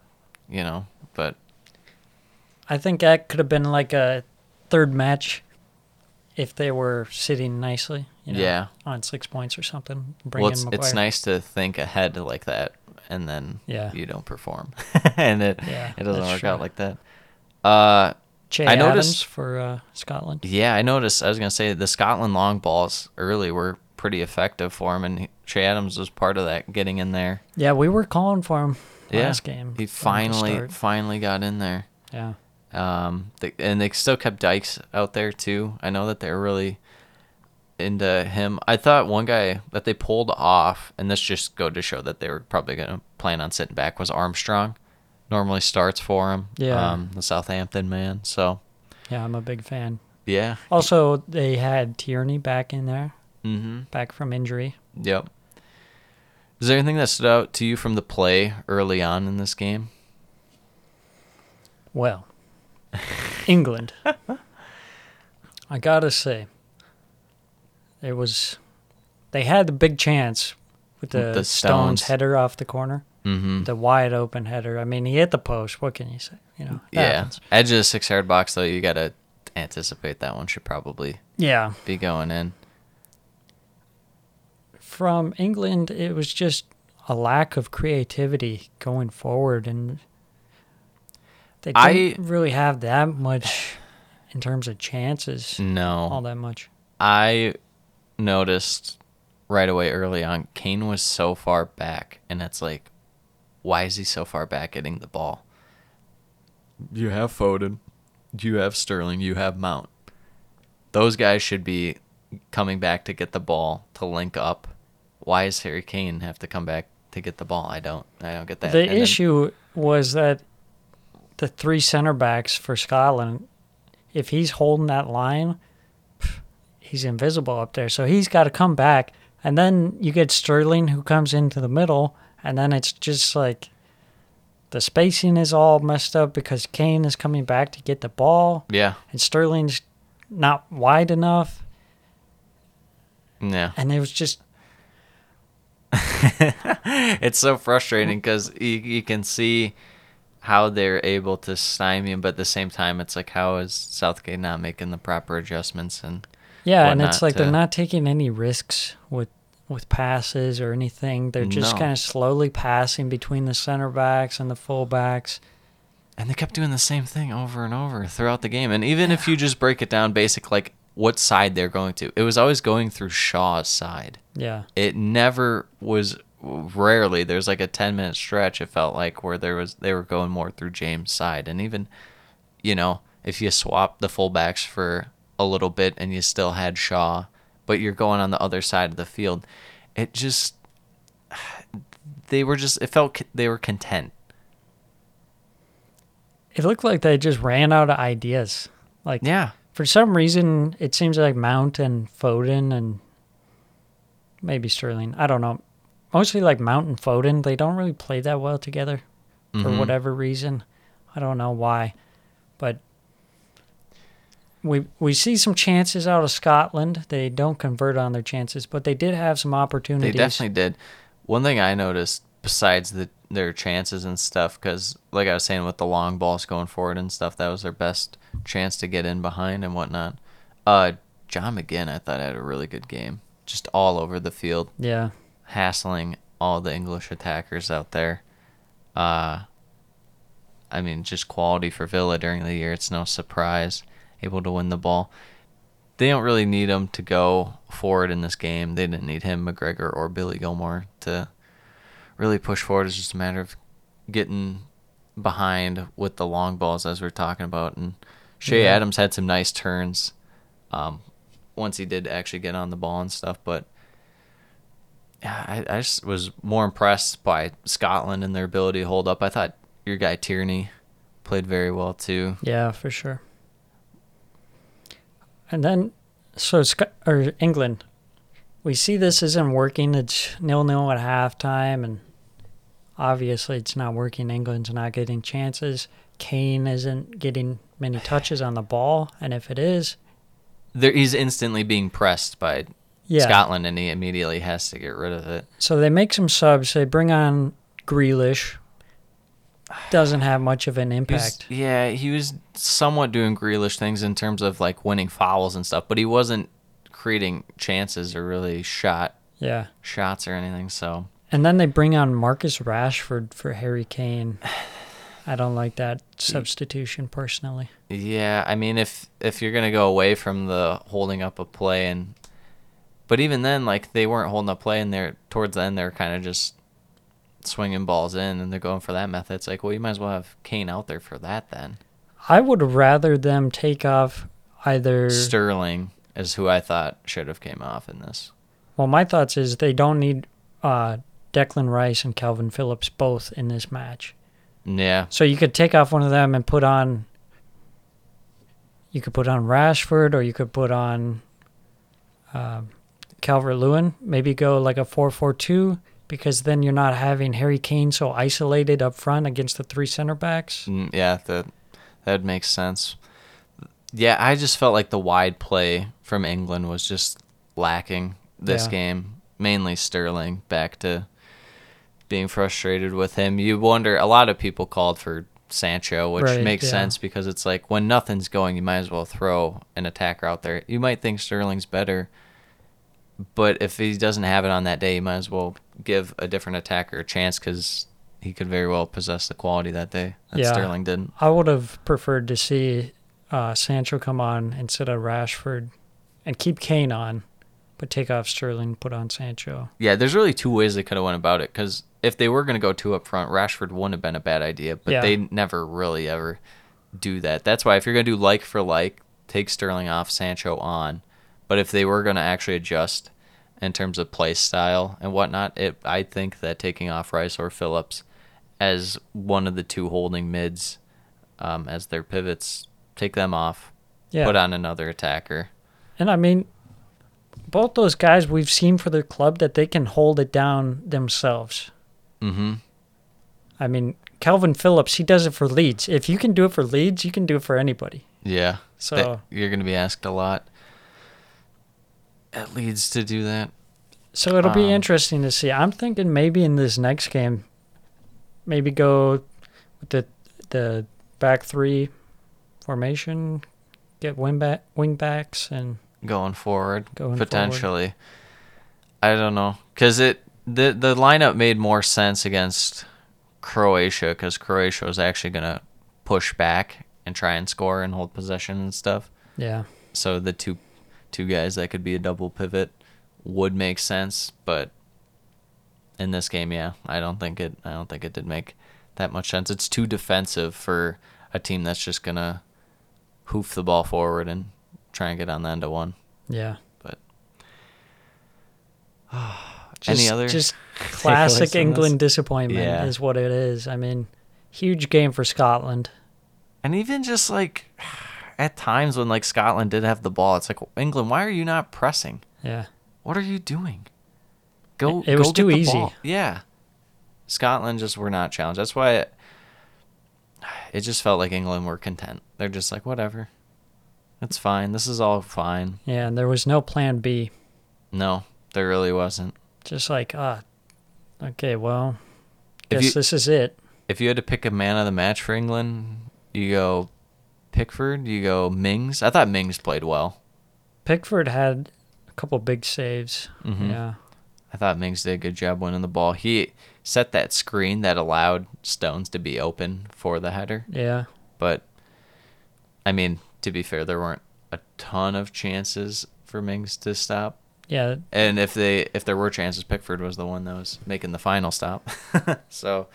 Speaker 2: you know. But
Speaker 1: I think that could have been like a third match if they were sitting nicely. You know,
Speaker 2: Yeah.
Speaker 1: on six points or something. Bring
Speaker 2: well, it's, it's nice to think ahead like that, and then
Speaker 1: Yeah.
Speaker 2: you don't perform, and it
Speaker 1: Yeah,
Speaker 2: it doesn't work
Speaker 1: true.
Speaker 2: out like that. Uh,
Speaker 1: Che
Speaker 2: I
Speaker 1: Adams
Speaker 2: noticed-
Speaker 1: for uh, Scotland.
Speaker 2: yeah, I noticed. I was gonna say the Scotland long balls early were pretty effective for him, and he, Che Adams was part of that, getting in there.
Speaker 1: Yeah, we were calling for him
Speaker 2: Yeah,
Speaker 1: last game.
Speaker 2: He
Speaker 1: to
Speaker 2: finally finally got in there.
Speaker 1: Yeah.
Speaker 2: Um, they, and they still kept Dykes out there too. I know that they're really into him. I thought one guy that they pulled off, and this just go to show that they were probably gonna plan on sitting back was Armstrong. Normally starts for him.
Speaker 1: Yeah.
Speaker 2: Um, the Southampton man. So
Speaker 1: Yeah, I'm a big fan.
Speaker 2: yeah.
Speaker 1: Also, they had Tierney back in there,
Speaker 2: Mm-hmm.
Speaker 1: back from injury.
Speaker 2: Yep. Is there anything that stood out to you from the play early on in this game?
Speaker 1: Well, England. I gotta say, it was. They had the big chance with the,
Speaker 2: the
Speaker 1: Stones
Speaker 2: Stones.
Speaker 1: header off the corner,
Speaker 2: Mm-hmm.
Speaker 1: the wide open header. I mean, he hit the post. What can you say? You know.
Speaker 2: Yeah.
Speaker 1: happens.
Speaker 2: Edge of the six yard box though, you gotta anticipate that one should probably
Speaker 1: Yeah.
Speaker 2: be going in.
Speaker 1: From England, it was just a lack of creativity going forward, and they didn't really have that much in terms of chances.
Speaker 2: No.
Speaker 1: All that much.
Speaker 2: I noticed right away early on, Kane was so far back, and it's like, why is he so far back getting the ball? You have Foden, you have Sterling, you have Mount. Those guys should be coming back to get the ball to link up. Why does Harry Kane have to come back to get the ball? I don't. I don't get that.
Speaker 1: The
Speaker 2: And then-
Speaker 1: issue was that the three center backs for Scotland, if he's holding that line, he's invisible up there. So he's got to come back. And then you get Sterling who comes into the middle. And then it's just like the spacing is all messed up because Kane is coming back to get the ball.
Speaker 2: yeah,
Speaker 1: And Sterling's not wide enough.
Speaker 2: yeah.
Speaker 1: And it was just,
Speaker 2: it's so frustrating because you, you can see how they're able to stymie him, but at the same time, it's like how is Southgate not making the proper adjustments? And
Speaker 1: yeah. And it's like they're not taking any risks with with passes or anything. They're just
Speaker 2: No.
Speaker 1: kind of slowly passing between the center backs and the full backs.
Speaker 2: and they kept doing the same thing over and over throughout the game. And even if you just break it down, basic like what side they're going to, it was always going through Shaw's side.
Speaker 1: Yeah.
Speaker 2: It never was. Rarely, there's like a ten minute stretch. It felt like where there was they were going more through James' side, and even, you know, if you swap the fullbacks for a little bit and you still had Shaw, but you're going on the other side of the field, it just they were just it felt they were content.
Speaker 1: It looked like they just ran out of ideas. Like
Speaker 2: Yeah,
Speaker 1: for some reason, it seems like Mount and Foden and maybe Sterling. I don't know. Mostly like Mount and Foden. They don't really play that well together for
Speaker 2: Mhm.
Speaker 1: whatever reason. I don't know why, but we we see some chances out of Scotland. They don't convert on their chances, but they did have some opportunities.
Speaker 2: They definitely did. One thing I noticed besides the their chances and stuff, because like I was saying with the long balls going forward and stuff, that was their best chance to get in behind and whatnot. Uh, John McGinn, I thought had a really good game, just all over the field,
Speaker 1: Yeah,
Speaker 2: hassling all the English attackers out there. Uh, I mean, just quality for Villa during the year. It's no surprise, able to win the ball. They don't really need him to go forward in this game. They didn't need him, McGregor, or Billy Gilmour to really push forward. It's just a matter of getting behind with the long balls as we are talking about, and Che
Speaker 1: Yeah.
Speaker 2: Adams had some nice turns. Um, once he did actually get on the ball and stuff, but I, I just was more impressed by Scotland and their ability to hold up. I thought your guy Tierney played very well too.
Speaker 1: Yeah, for sure. And then, so Sc- or England, we see this isn't working. It's nil nil at halftime, and obviously it's not working. England's not getting chances. Kane isn't getting many touches on the ball, and if it is,
Speaker 2: There, he's instantly being pressed by
Speaker 1: yeah.
Speaker 2: Scotland, and he immediately has to get rid of it.
Speaker 1: So they make some subs. They bring on Grealish. Doesn't have much of an
Speaker 2: He was-
Speaker 1: impact.
Speaker 2: yeah, he was somewhat doing Grealish things in terms of like winning fouls and stuff, but he wasn't creating chances or really shot
Speaker 1: Yeah.
Speaker 2: shots or anything. So
Speaker 1: And then they bring on Marcus Rashford for Harry Kane. I don't like that substitution personally.
Speaker 2: yeah, I mean, if if you're gonna go away from the holding up a play and, but even then, like they weren't holding up play, and they're towards the end they're kind of just swinging balls in, and they're going for that method. It's like, well, you might as well have Kane out there for that then.
Speaker 1: I would rather them take off either.
Speaker 2: Sterling is who I thought should have came off in this.
Speaker 1: well, my thoughts is they don't need uh, Declan Rice and Kalvin Phillips both in this match.
Speaker 2: Yeah,
Speaker 1: So you could take off one of them and put on. You could put on Rashford, or you could put on um, Calvert Lewin. Maybe go like a four-four-two, because then you're not having Harry Kane so isolated up front against the three center backs.
Speaker 2: Mm, yeah, that that makes sense. Yeah, I just felt like the wide play from England was just lacking this
Speaker 1: Yeah.
Speaker 2: game. Mainly Sterling back to being frustrated with him. You wonder a lot of people called for Sancho, which
Speaker 1: Right,
Speaker 2: makes
Speaker 1: yeah.
Speaker 2: sense because it's like when nothing's going, you might as well throw an attacker out there. You might think Sterling's better, but if he doesn't have it on that day, you might as well give a different attacker a chance because he could very well possess the quality that day that
Speaker 1: Yeah.
Speaker 2: Sterling didn't.
Speaker 1: I would have preferred to see uh, Sancho come on instead of Rashford, and keep Kane on, but take off Sterling, put on Sancho.
Speaker 2: Yeah, there's really two ways they could have went about it. Because if they were going to go two up front, Rashford wouldn't have been a bad idea. But
Speaker 1: Yeah.
Speaker 2: they never really ever do that. That's why if you're going to do like for like, take Sterling off, Sancho on. But if they were going to actually adjust in terms of play style and whatnot, it I think that taking off Rice or Phillips as one of the two holding mids um, as their pivots, take them off,
Speaker 1: Yeah,
Speaker 2: put on another attacker.
Speaker 1: and I mean, both those guys we've seen for the club that they can hold it down themselves.
Speaker 2: Mm-hmm.
Speaker 1: I mean, Kalvin Phillips, he does it for Leeds. If you can do it for Leeds, you can do it for anybody.
Speaker 2: Yeah.
Speaker 1: So
Speaker 2: That- you're going to be asked a lot. It leads to do that.
Speaker 1: So it'll be
Speaker 2: Um,
Speaker 1: interesting to see. I'm thinking maybe in this next game, maybe go with the the back three formation, get wing back wing backs, and
Speaker 2: going forward
Speaker 1: Going forward.
Speaker 2: potentially. I don't know because it the the lineup made more sense against Croatia because Croatia was actually gonna push back and try and score and hold possession and stuff.
Speaker 1: yeah,
Speaker 2: So the two two guys that could be a double pivot would make sense, but in this game, yeah, I don't think it. I don't think it did make that much sense. It's too defensive for a team that's just gonna hoof the ball forward and try and get on the end of one.
Speaker 1: yeah.
Speaker 2: But
Speaker 1: Just,
Speaker 2: Any other
Speaker 1: just classic England
Speaker 2: this?
Speaker 1: disappointment
Speaker 2: Yeah.
Speaker 1: is what it is. I mean, huge game for Scotland.
Speaker 2: And even just like at times when like Scotland did have the ball, it's like England, why are you not pressing?
Speaker 1: Yeah,
Speaker 2: What are you doing? Go.
Speaker 1: It- it was
Speaker 2: go get
Speaker 1: too easy.
Speaker 2: ball. Yeah. Scotland just were not challenged. That's why it, it just felt like England were content. They're just like whatever. It's fine. This is all fine.
Speaker 1: yeah. And there was no plan B.
Speaker 2: No, there really wasn't.
Speaker 1: Just like ah, okay, well,
Speaker 2: If
Speaker 1: guess
Speaker 2: you-
Speaker 1: this is it.
Speaker 2: If you had to pick a man of the match for England, you go Pickford, you go Mings. I thought Mings played well.
Speaker 1: Pickford had a couple big saves.
Speaker 2: Mhm.
Speaker 1: Yeah.
Speaker 2: I thought Mings did a good job winning the ball. He set that screen that allowed Stones to be open for the header.
Speaker 1: Yeah.
Speaker 2: But I mean, to be fair, there weren't a ton of chances for Mings to stop.
Speaker 1: Yeah.
Speaker 2: And if they if there were chances, Pickford was the one that was making the final stop. so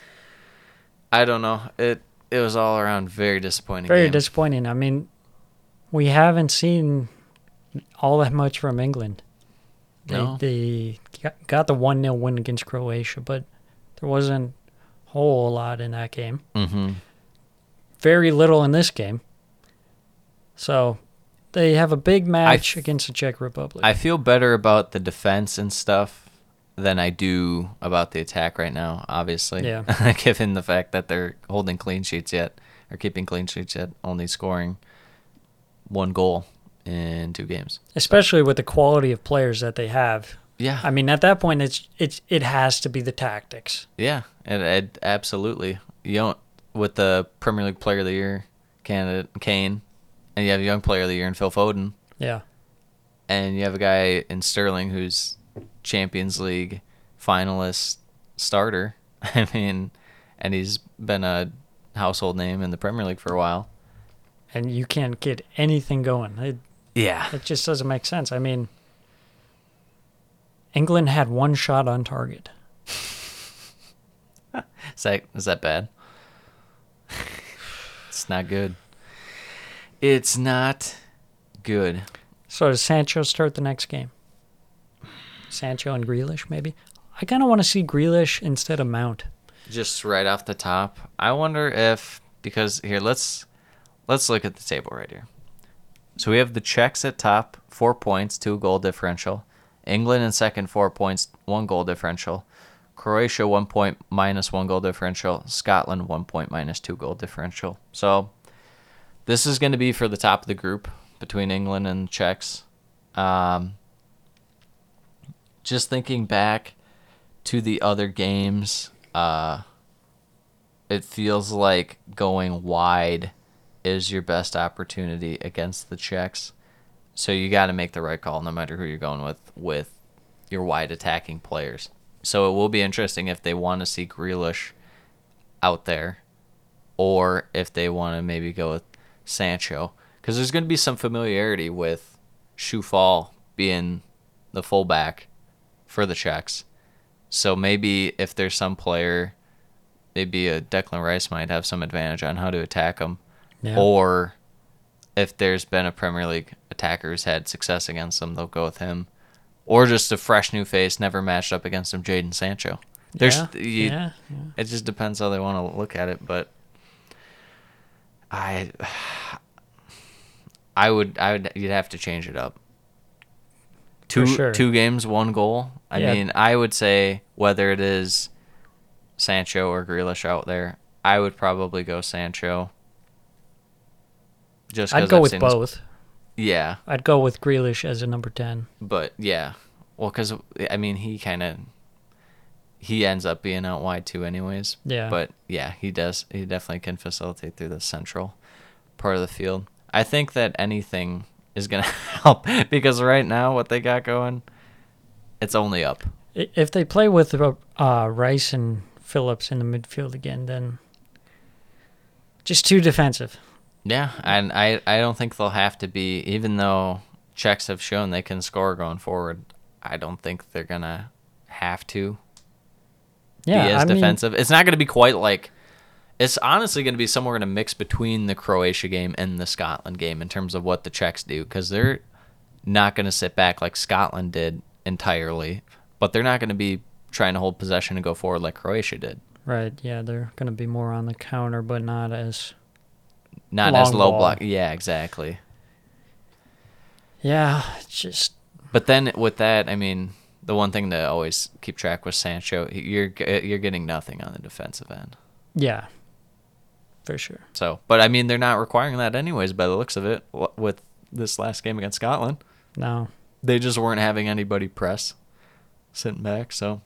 Speaker 2: I don't know. It it was all around very disappointing.
Speaker 1: Very
Speaker 2: game.
Speaker 1: disappointing. I mean, we haven't seen all that much from England. They,
Speaker 2: No.
Speaker 1: they got- the 1 0 win against Croatia, but there wasn't a whole lot in that game.
Speaker 2: Mm-hmm.
Speaker 1: Very little in this game. So they have a big match
Speaker 2: f-
Speaker 1: against the Czech Republic.
Speaker 2: I feel better about the defense and stuff than I do about the attack right now. Obviously,
Speaker 1: Yeah.
Speaker 2: given the fact that they're holding clean sheets yet, or keeping clean sheets yet, only scoring one goal in two games.
Speaker 1: Especially with the quality of players that they have.
Speaker 2: Yeah,
Speaker 1: I mean, at that point, it's it's it has to be the tactics.
Speaker 2: Yeah, it, it absolutely. You don't with the Premier League Player of the Year candidate Kane, and you have a Young Player of the Year in Phil Foden,
Speaker 1: Yeah,
Speaker 2: and you have a guy in Sterling who's Champions League finalist starter. I mean, and he's been a household name in the Premier League for a while.
Speaker 1: and you can't get anything going. It
Speaker 2: Yeah,
Speaker 1: it just doesn't make sense. I mean, England had one shot on target.
Speaker 2: is that is that bad? it's not good. It's not good.
Speaker 1: So does Sancho start the next game? Sancho and Grealish, maybe. I kind of want to see Grealish instead of Mount.
Speaker 2: just right off the top. I wonder if because here let's let's look at the table right here. So we have the czechs at top four points two goal differential. England in second four points one goal differential. Croatia one point minus one goal differential. Scotland one point minus two goal differential. So this is going to be for the top of the group between england and czechs um, just thinking back to the other games, uh, it feels like going wide is your best opportunity against the Czechs. So you got to make the right call, no matter who you're going with, with your wide attacking players. So it will be interesting if they want to see Grealish out there, or if they want to maybe go with Sancho, because there's going to be some familiarity with Coufal being the fullback for the Czechs. So maybe if there's some player, maybe a Declan Rice might have some advantage on how to attack them,
Speaker 1: Yeah.
Speaker 2: or if there's been a Premier League attacker who's had success against them, they'll go with him, or just a fresh new face, never matched up against him, Jadon Sancho. There's
Speaker 1: yeah,
Speaker 2: you,
Speaker 1: yeah, yeah.
Speaker 2: it just depends how they want to look at it, but I I would I would you'd have to change it up. Two
Speaker 1: sure.
Speaker 2: two games, one goal. I
Speaker 1: Yeah.
Speaker 2: mean, I would say whether it is Sancho or Grealish out there, I would probably go Sancho. Just
Speaker 1: I'd go
Speaker 2: I've
Speaker 1: with
Speaker 2: his-
Speaker 1: both.
Speaker 2: yeah,
Speaker 1: I'd go with Grealish as a number 10.
Speaker 2: but yeah, well, because I mean, he kind of he ends up being out wide too, anyways.
Speaker 1: Yeah.
Speaker 2: But yeah, he does. He definitely can facilitate through the central part of the field. I think that anything is gonna help because right now what they got going, it's only up.
Speaker 1: If they play with uh, uh, Rice and Phillips in the midfield again, then just too defensive.
Speaker 2: Yeah, and I I don't think they'll have to be even though Czechs have shown they can score going forward. I don't think they're gonna have to
Speaker 1: Yeah,
Speaker 2: be as
Speaker 1: I mean,
Speaker 2: defensive. it's not going to be quite like. It's honestly going to be somewhere in a mix between the Croatia game and the Scotland game in terms of what the Czechs do because they're not going to sit back like Scotland did entirely, but they're not going to be trying to hold possession and go forward like Croatia did.
Speaker 1: right. Yeah, they're going to be more on the counter, but not as.
Speaker 2: Not as low
Speaker 1: ball.
Speaker 2: block. Yeah, exactly.
Speaker 1: Yeah, it's just
Speaker 2: But then with that, I mean, the one thing to always keep track with Sancho, you're you're getting nothing on the defensive end.
Speaker 1: yeah, for sure.
Speaker 2: So, but I mean, they're not requiring that anyways by the looks of it with this last game against Scotland.
Speaker 1: No,
Speaker 2: They just weren't having anybody press sitting back, so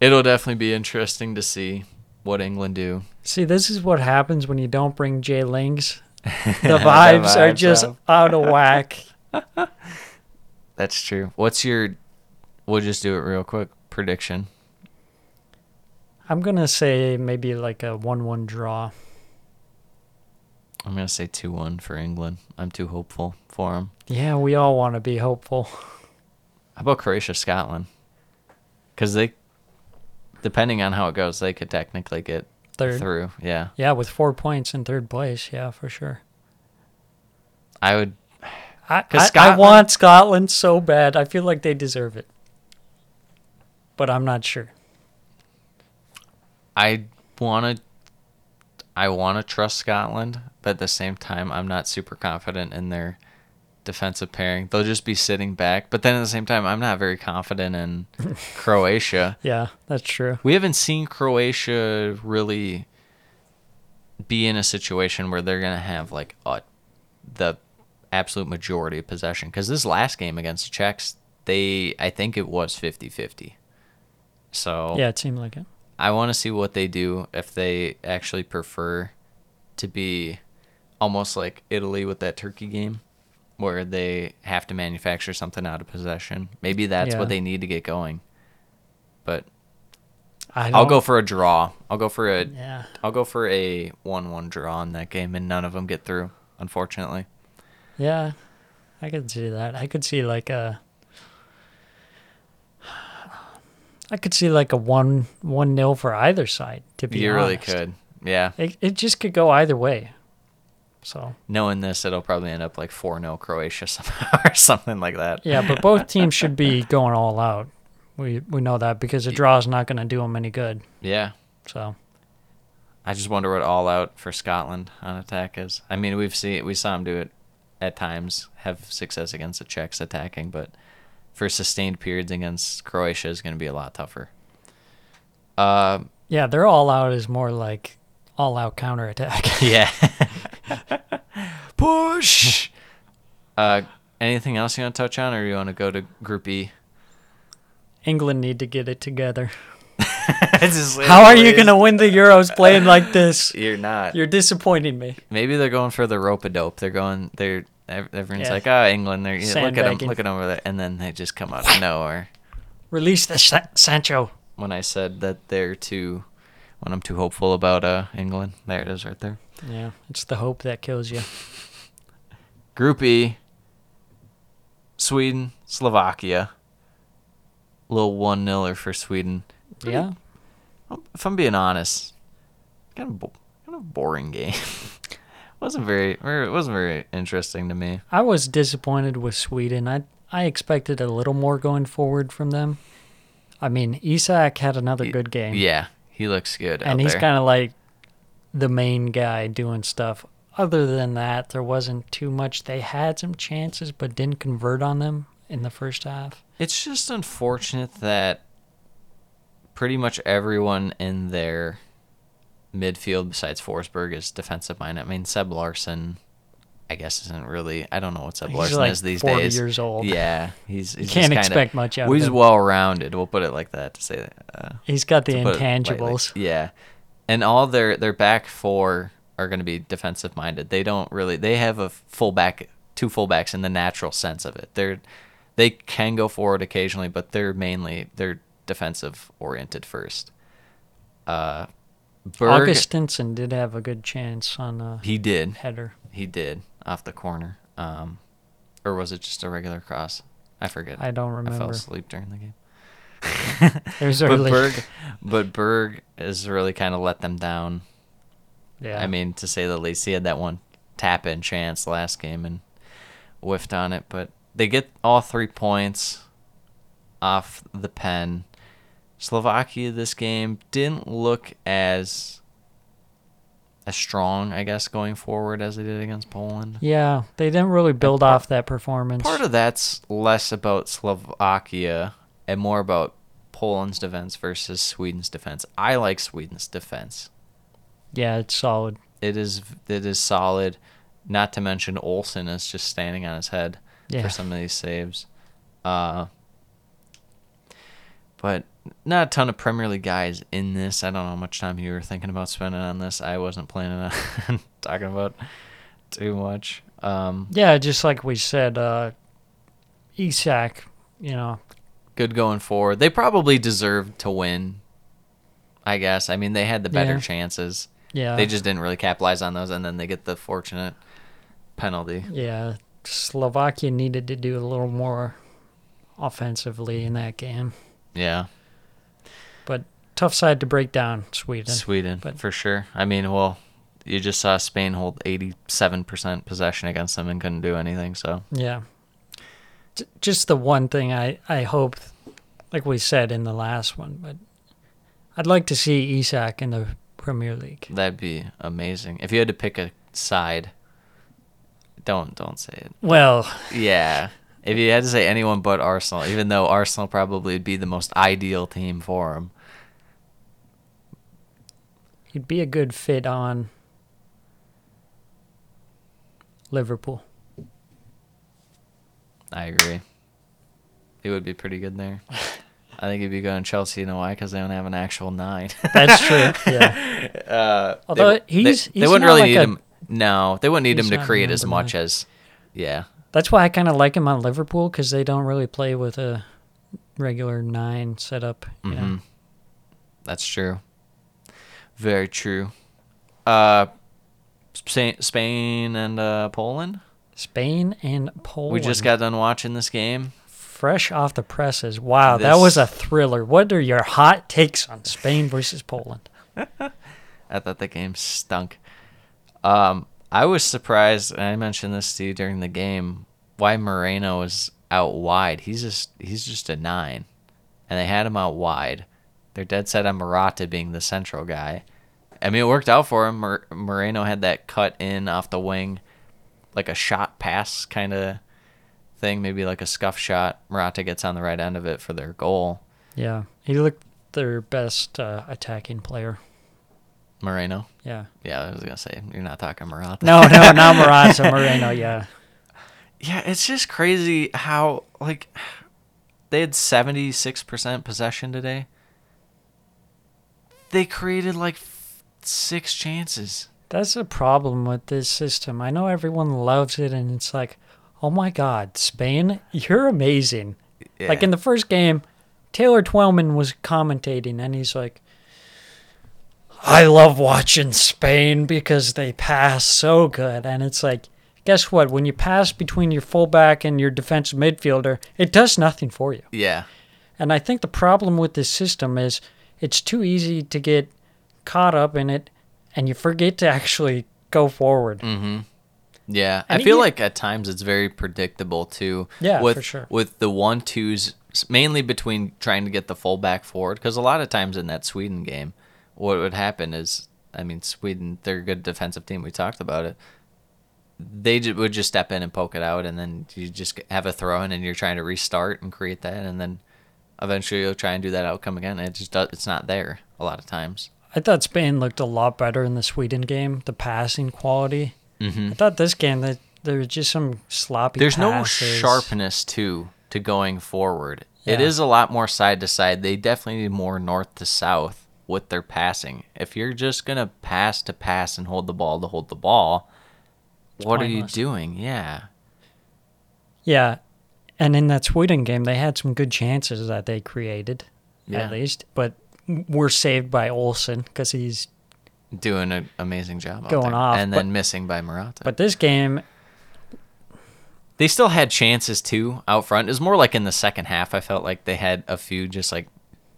Speaker 2: it'll definitely be interesting to see what England do.
Speaker 1: see, this is what happens when you don't bring Jay Lings. The vibes, are
Speaker 2: vibes
Speaker 1: just
Speaker 2: off.
Speaker 1: out of whack.
Speaker 2: That's true. What's your We'll just do it real quick. Prediction.
Speaker 1: I'm gonna say maybe like a one-one draw.
Speaker 2: I'm going to say 2-1 for England. I'm too hopeful for them.
Speaker 1: Yeah, we all want to be hopeful.
Speaker 2: How about Croatia, Scotland? Because they, depending on how it goes, they could technically get
Speaker 1: third.
Speaker 2: through. Yeah,
Speaker 1: Yeah, with four points in third place. Yeah, for sure.
Speaker 2: I would.
Speaker 1: I,
Speaker 2: 'Cause
Speaker 1: I, I
Speaker 2: Scotland-
Speaker 1: want Scotland so bad. I feel like they deserve it. But I'm not sure.
Speaker 2: I want to. I want to trust Scotland, but at the same time, I'm not super confident in their defensive pairing. They'll just be sitting back, but then at the same time, I'm not very confident in Croatia.
Speaker 1: Yeah, that's true.
Speaker 2: We haven't seen Croatia really be in a situation where they're gonna have like a, the absolute majority of possession. Because this last game against the Czechs, they I think it was 50-50. So
Speaker 1: Yeah, it seemed like it.
Speaker 2: I want to see what they do if they actually prefer to be almost like Italy with that Turkey game, where they have to manufacture something out of possession. Maybe that's
Speaker 1: Yeah.
Speaker 2: what they need to get going. But
Speaker 1: I
Speaker 2: I'll go for a draw. I'll go for a
Speaker 1: Yeah.
Speaker 2: I'll go for a one-one draw in that game, and none of them get through, unfortunately.
Speaker 1: Yeah, I could see that. I could see like a. I could see like a one one nil for either side. To be
Speaker 2: you really could, yeah.
Speaker 1: It it just could go either way. So
Speaker 2: Knowing this, it'll probably end up like four 0 Croatia somehow or something like that.
Speaker 1: yeah, but both teams should be going all out. We we know that because a draw is not going to do them any good.
Speaker 2: Yeah.
Speaker 1: So
Speaker 2: I just wonder what all out for Scotland on attack is. I mean, we've seen we saw him do it at times, have success against the Czechs attacking, but for sustained periods against Croatia is going to be a lot tougher. Uh,
Speaker 1: yeah, their all out is more like all out counterattack.
Speaker 2: yeah. Push. Uh, anything else you want to touch on, or you want to go to Group E?
Speaker 1: England need to get it together. How are you going to win the Euros playing like this?
Speaker 2: You're not.
Speaker 1: You're disappointing me.
Speaker 2: Maybe they're going for the rope a dope. They're going. They're everyone's
Speaker 1: Yeah.
Speaker 2: like, oh, England. They're look at them, look at them over there, and then they just come out of nowhere.
Speaker 1: Release the Sa- Sancho.
Speaker 2: When I said that they're too, when I'm too hopeful about uh England, there it is right there.
Speaker 1: Yeah, it's the hope that kills you.
Speaker 2: Group E. Sweden, Slovakia. Little one niler for Sweden.
Speaker 1: Yeah.
Speaker 2: If I'm being honest, kind of bo- kind of boring game. wasn't very, it wasn't very interesting to me.
Speaker 1: I was disappointed with Sweden. I I expected a little more going forward from them. I mean, Isak had another good game.
Speaker 2: Yeah, he looks good.
Speaker 1: And he's kind of like the main guy doing stuff. Other than that, there wasn't too much. They had some chances, but didn't convert on them in the first half.
Speaker 2: It's just unfortunate that pretty much everyone in their midfield besides Forsberg is defensive minded. I mean, Seb Larsson, I guess, isn't really. I don't know what Seb
Speaker 1: He's
Speaker 2: Larsson
Speaker 1: like
Speaker 2: is these
Speaker 1: 40
Speaker 2: days.
Speaker 1: years old.
Speaker 2: Yeah, he's. He's
Speaker 1: can't
Speaker 2: just kinda,
Speaker 1: expect much out
Speaker 2: He's well rounded. We'll put it like that to say that. Uh,
Speaker 1: He's got the
Speaker 2: to put it lightly.
Speaker 1: intangibles.
Speaker 2: Yeah, and all their their back four are going to be defensive minded. They don't really. They have a fullback, two fullbacks in the natural sense of it. They're they can go forward occasionally, but they're mainly they're defensive oriented first. Uh, Berg,
Speaker 1: Augustinsson did have a good chance on a
Speaker 2: he did,
Speaker 1: header.
Speaker 2: he did off the corner. Um, or was it just a regular cross? I forget.
Speaker 1: I don't remember.
Speaker 2: I fell asleep during the game.
Speaker 1: It was
Speaker 2: but. Berg, but Berg has really kind of let them down.
Speaker 1: yeah.
Speaker 2: I mean, to say the least, he had that one tap in chance last game and whiffed on it. But they get all three points off the pen. Slovakia this game didn't look as as strong, I guess, going forward as they did against Poland.
Speaker 1: yeah, they didn't really build
Speaker 2: part-
Speaker 1: off that performance.
Speaker 2: Part of that's less about Slovakia and more about Poland's defense versus Sweden's defense. I like Sweden's defense.
Speaker 1: yeah, it's solid.
Speaker 2: It is it is solid. Not to mention Olsen is just standing on his head
Speaker 1: Yeah.
Speaker 2: for some of these saves. Uh, but not a ton of Premier League guys in this. I don't know how much time you were thinking about spending on this. I wasn't planning on talking about too much. Um,
Speaker 1: Yeah, just like we said, uh, Isak, you know,
Speaker 2: good going forward. They probably deserved to win. I guess. I mean, they had the better
Speaker 1: Yeah.
Speaker 2: chances.
Speaker 1: yeah,
Speaker 2: They just didn't really capitalize on those, and then they get the fortunate penalty.
Speaker 1: yeah, Slovakia needed to do a little more offensively in that game.
Speaker 2: Yeah.
Speaker 1: Tough side to break down, Sweden.
Speaker 2: Sweden,
Speaker 1: but-
Speaker 2: for sure. I mean, well, you just saw Spain hold 87% possession against them and couldn't do anything. So,
Speaker 1: Yeah. Just the one thing I, I hope, like we said in the last one, but I'd like to see Isak in the Premier League.
Speaker 2: that'd be amazing. If you had to pick a side, don't don't say it.
Speaker 1: Well,
Speaker 2: Yeah. If you had to say anyone but Arsenal, even though Arsenal probably would be the most ideal team for him.
Speaker 1: He'd be a good fit on Liverpool.
Speaker 2: I agree. He would be pretty good there. I think he'd be going Chelsea. You know why? Because they don't have an actual nine.
Speaker 1: That's true. Yeah.
Speaker 2: Uh,
Speaker 1: Although
Speaker 2: they,
Speaker 1: he's-
Speaker 2: they, they wouldn't really
Speaker 1: like
Speaker 2: need
Speaker 1: a-
Speaker 2: him. No, they wouldn't need him to create as much
Speaker 1: nine.
Speaker 2: as. Yeah,
Speaker 1: That's why I kind of like him on Liverpool because they don't really play with a regular nine setup. You know?
Speaker 2: hmm that's true. Very true. Uh, Spain, and uh, Poland.
Speaker 1: Spain and Poland.
Speaker 2: We just got done watching this game.
Speaker 1: fresh off the presses. Wow, that was a thriller. What are your hot takes on Spain versus Poland?
Speaker 2: I thought the game stunk. Um, I was surprised, and I mentioned this to you during the game, why Moreno was out wide. He's just he's just a nine, and they had him out wide. They're dead set on Morata being the central guy. I mean, it worked out for him. Mor- Moreno had that cut in off the wing, like a shot pass kind of thing, maybe like a scuff shot. Morata gets on the right end of it for their goal.
Speaker 1: Yeah, he looked their best uh, attacking player.
Speaker 2: Moreno.
Speaker 1: Yeah.
Speaker 2: Yeah, I was gonna say you're not talking Morata.
Speaker 1: No, no, not Morata, Moreno. Yeah.
Speaker 2: Yeah, it's just crazy how like they had 76% possession today. They created like f- 6 chances.
Speaker 1: That's a problem with this system. I know everyone loves it, and it's like, oh my God, Spain, you're amazing. Like in the first game, Taylor Twellman was commentating, and he's like, I love watching Spain because they pass so good. And it's like, guess what? When you pass between your fullback and your defensive midfielder, it does nothing for you.
Speaker 2: yeah.
Speaker 1: And I think the problem with this system is it's too easy to get caught up in it and you forget to actually go forward.
Speaker 2: Mm-hmm. Yeah,
Speaker 1: And
Speaker 2: I feel like at times it's very predictable too.
Speaker 1: Yeah,
Speaker 2: with,
Speaker 1: for sure.
Speaker 2: With the one twos, mainly between trying to get the fullback forward, because a lot of times in that Sweden game, what would happen is, I mean, Sweden, they're a good defensive team. We talked about it. They would just step in and poke it out, and then you just have a throw in, and you're trying to restart and create that, and then eventually you'll try and do that outcome again. It just does, it's not there a lot of times.
Speaker 1: I thought Spain looked a lot better in the Sweden game, the passing quality.
Speaker 2: hmm
Speaker 1: I thought this game that there was just some sloppy
Speaker 2: there's no sharpness to to going forward. It
Speaker 1: Yeah.
Speaker 2: is a lot more side to side. They definitely need more north to south with their passing. If you're just gonna pass to pass and hold the ball to hold the ball, what are you doing? Yeah,
Speaker 1: Yeah. And in that Sweden game, they had some good chances that they created,
Speaker 2: Yeah.
Speaker 1: at least, but were saved by Olsen because he's.
Speaker 2: doing an amazing job
Speaker 1: Going off,
Speaker 2: and
Speaker 1: but-
Speaker 2: then missing by Morata.
Speaker 1: But this game,
Speaker 2: they still had chances too out front. It was more like in the second half. I felt like they had a few just like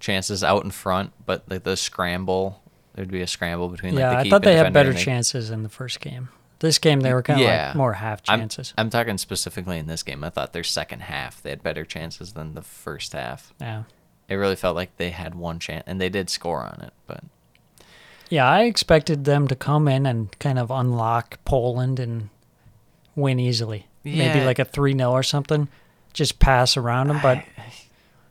Speaker 2: chances out in front, but like the scramble, there'd be a scramble between
Speaker 1: yeah,
Speaker 2: like the
Speaker 1: I thought they had better
Speaker 2: they-
Speaker 1: chances in the first game. This game, they were kind of
Speaker 2: Yeah.
Speaker 1: like more half
Speaker 2: I'm-
Speaker 1: chances.
Speaker 2: I'm, talking specifically in this game. I thought their second half they had better chances than the first half.
Speaker 1: yeah.
Speaker 2: It really felt like they had one chance, and they did score on it. But
Speaker 1: Yeah, I expected them to come in and kind of unlock Poland and win easily. Maybe like a 3 0 or something. Just pass around them. But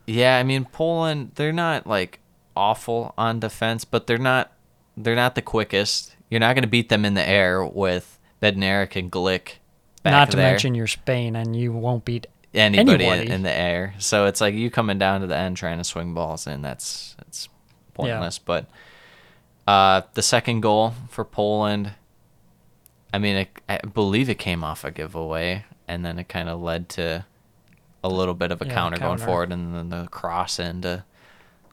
Speaker 2: yeah, I mean Poland, they're not like awful on defense, but they're not they're not the quickest. You're not going to beat them in the air with Bednarek and Glik. Back
Speaker 1: not to
Speaker 2: there.
Speaker 1: mention you're Spain and you won't beat.
Speaker 2: anybody in,
Speaker 1: anybody.
Speaker 2: in the air. So it's like you coming down to the end trying to swing balls in. That's that's pointless. But uh, the second goal for Poland, I mean, it, I believe it came off a giveaway, and then it kind of led to a little bit of a
Speaker 1: Yeah,
Speaker 2: counter, going forward, and then the cross into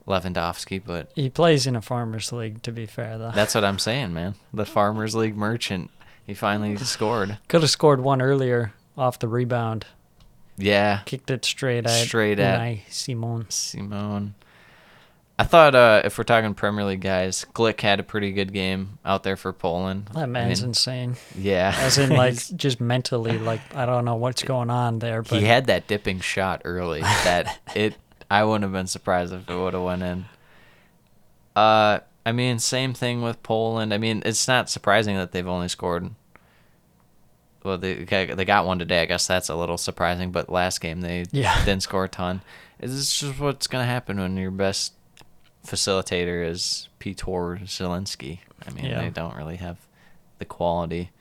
Speaker 2: Lewandowski. But
Speaker 1: He plays in a Farmers League, to be fair, though.
Speaker 2: that's what I'm saying, man. The Farmers League merchant, he finally scored.
Speaker 1: Could have scored one earlier off the rebound.
Speaker 2: Yeah,
Speaker 1: Kicked it straight at
Speaker 2: Straight at-
Speaker 1: Unai Simon.
Speaker 2: Simone. I thought uh, if we're talking Premier League guys, Glik had a pretty good game out there for Poland.
Speaker 1: That
Speaker 2: I
Speaker 1: man's
Speaker 2: mean,
Speaker 1: insane.
Speaker 2: yeah,
Speaker 1: As in, like, just mentally, like, I don't know what's going on there, but
Speaker 2: he had that dipping shot early that it I wouldn't have been surprised if it would have went in. Uh I mean same thing with Poland. I mean it's not surprising that they've only scored well they got- they got one today. I guess that's a little surprising, but last game they
Speaker 1: Yeah.
Speaker 2: didn't score a ton. It's just what's going to happen when your best facilitator is Piotr Zieliński. I mean,
Speaker 1: Yeah.
Speaker 2: they don't really have the quality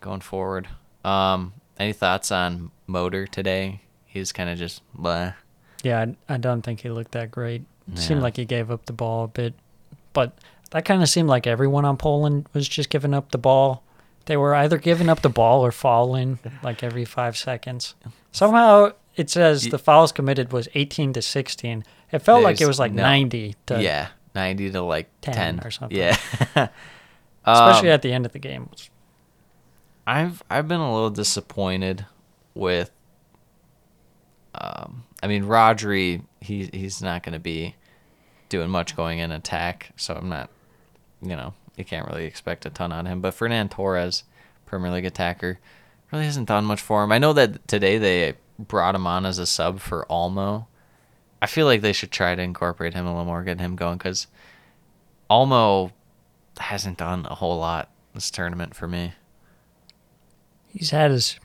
Speaker 2: going forward. Um, any thoughts on Moder today? He's kind of just blah.
Speaker 1: Yeah, I, I don't think he looked that great. Seemed like he gave up the ball a bit, but that kind of seemed like everyone on Poland was just giving up the ball. They were either giving up the ball or falling like every five seconds. Somehow it says the fouls committed was 18 to 16. It felt like it was like
Speaker 2: no-
Speaker 1: 90 to,
Speaker 2: yeah, ninety to like
Speaker 1: 10
Speaker 2: ten,
Speaker 1: or something.
Speaker 2: Yeah,
Speaker 1: especially
Speaker 2: Um,
Speaker 1: at the end of the game.
Speaker 2: I've I've been a little disappointed with. Um, I mean, Rodri, he he's not going to be doing much going in attack, so I'm not, you know, you can't really expect a ton on him. But Ferran Torres, Premier League attacker, really hasn't done much for him. I know that today they brought him on as a sub for Olmo. I feel like they should try to incorporate him a little more, get him going, because Olmo hasn't done a whole lot this tournament for me.
Speaker 1: He's had his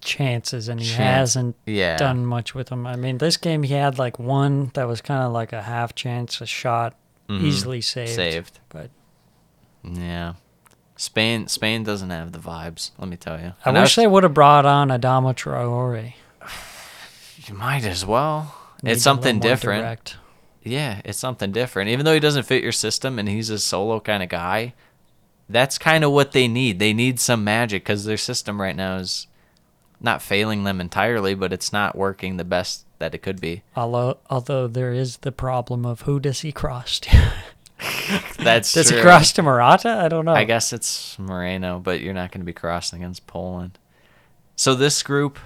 Speaker 1: chances and he
Speaker 2: Chance-
Speaker 1: hasn't
Speaker 2: Yeah.
Speaker 1: done much with them. I mean, this game he had like one that was kind of like a half chance, a shot,
Speaker 2: Mhm.
Speaker 1: easily saved.
Speaker 2: Saved.
Speaker 1: But
Speaker 2: Yeah. Spain Spain doesn't have the vibes, let me tell you.
Speaker 1: I
Speaker 2: And
Speaker 1: wish
Speaker 2: was-
Speaker 1: they would have brought on Adama Traore.
Speaker 2: you might as well. It's something different.
Speaker 1: direct.
Speaker 2: Yeah, it's something different. Even though he doesn't fit your system and he's a solo kind of guy, that's kind of what they need. They need some magic cuz their system right now is not failing them entirely, but it's not working the best that it could be.
Speaker 1: Although, although there is the problem of who does he cross to?
Speaker 2: That's
Speaker 1: does
Speaker 2: true.
Speaker 1: he cross to Morata? I don't know.
Speaker 2: I guess it's Moreno, but you're not going to be crossing against Poland. So this group,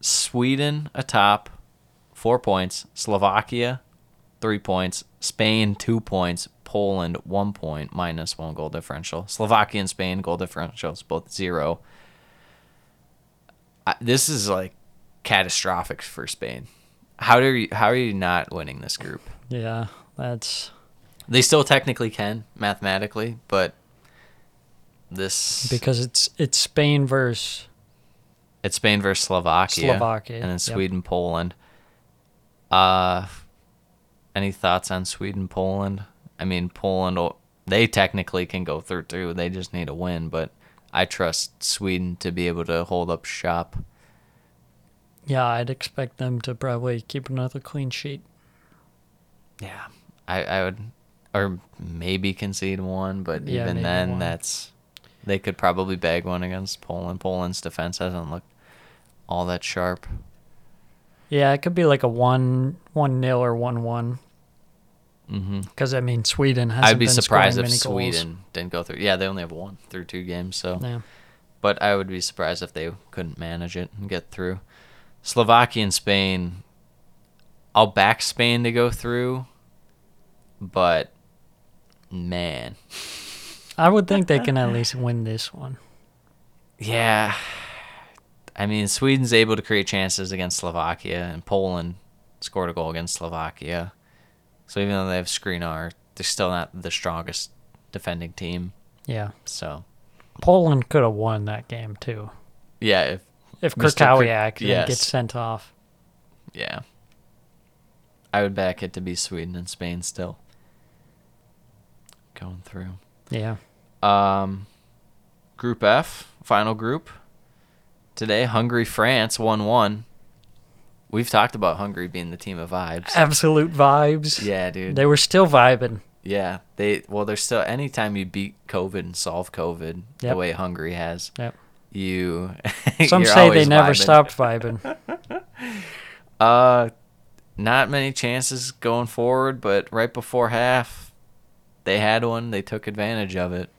Speaker 2: Sweden atop, four points. Slovakia, three points. Spain, two points. Poland, one point, minus one goal differential. Slovakia and Spain goal differentials both zero. I, this is like catastrophic for Spain. How do you, how are you not winning this group?
Speaker 1: Yeah, that's
Speaker 2: They still technically can mathematically, but this
Speaker 1: because it's it's Spain versus
Speaker 2: it's Spain versus Slovakia,
Speaker 1: Slovakia,
Speaker 2: and then
Speaker 1: yep.
Speaker 2: Sweden, Poland. Uh, any thoughts on Sweden, Poland? I mean, Poland, they technically can go through too. They just need a win, but I trust Sweden to be able to hold up shop.
Speaker 1: yeah. I'd expect them to probably keep another clean sheet.
Speaker 2: Yeah, I, I would, or maybe concede one, but
Speaker 1: Yeah,
Speaker 2: even then,
Speaker 1: one.
Speaker 2: that's they could probably bag one against Poland. Poland's defense hasn't looked all that sharp.
Speaker 1: Yeah, it could be like a one one nil or one one.
Speaker 2: Mm-hmm.
Speaker 1: Because I mean, Sweden hasn't
Speaker 2: I'd be
Speaker 1: been
Speaker 2: surprised if Sweden
Speaker 1: Goals.
Speaker 2: didn't go through. Yeah, they only have one through two games, so.
Speaker 1: Yeah.
Speaker 2: But I would be surprised if they couldn't manage it and get through. Slovakia and Spain. I'll back Spain to go through, but man,
Speaker 1: I would think they can at least win this one.
Speaker 2: yeah. I mean, Sweden's able to create chances against Slovakia, and Poland scored a goal against Slovakia. So even though they have Skriniar, they're still not the strongest defending team.
Speaker 1: Yeah.
Speaker 2: So
Speaker 1: Poland could have won that game too
Speaker 2: yeah, if
Speaker 1: if.
Speaker 2: Kr- yes.
Speaker 1: get sent off.
Speaker 2: Yeah. I would back it to be Sweden and Spain still. Going through.
Speaker 1: Yeah.
Speaker 2: Um Group F, final group. Today, Hungary France 1 1. We've talked about Hungary being the team of vibes.
Speaker 1: Absolute vibes.
Speaker 2: Yeah, dude.
Speaker 1: They were still vibing.
Speaker 2: yeah. They well there's still anytime you beat COVID and solve COVID the way Hungary has,
Speaker 1: Yep.
Speaker 2: you
Speaker 1: Some say they never
Speaker 2: vibing.
Speaker 1: stopped vibing.
Speaker 2: Uh, not many chances going forward, but right before half, they had one. They took advantage of it.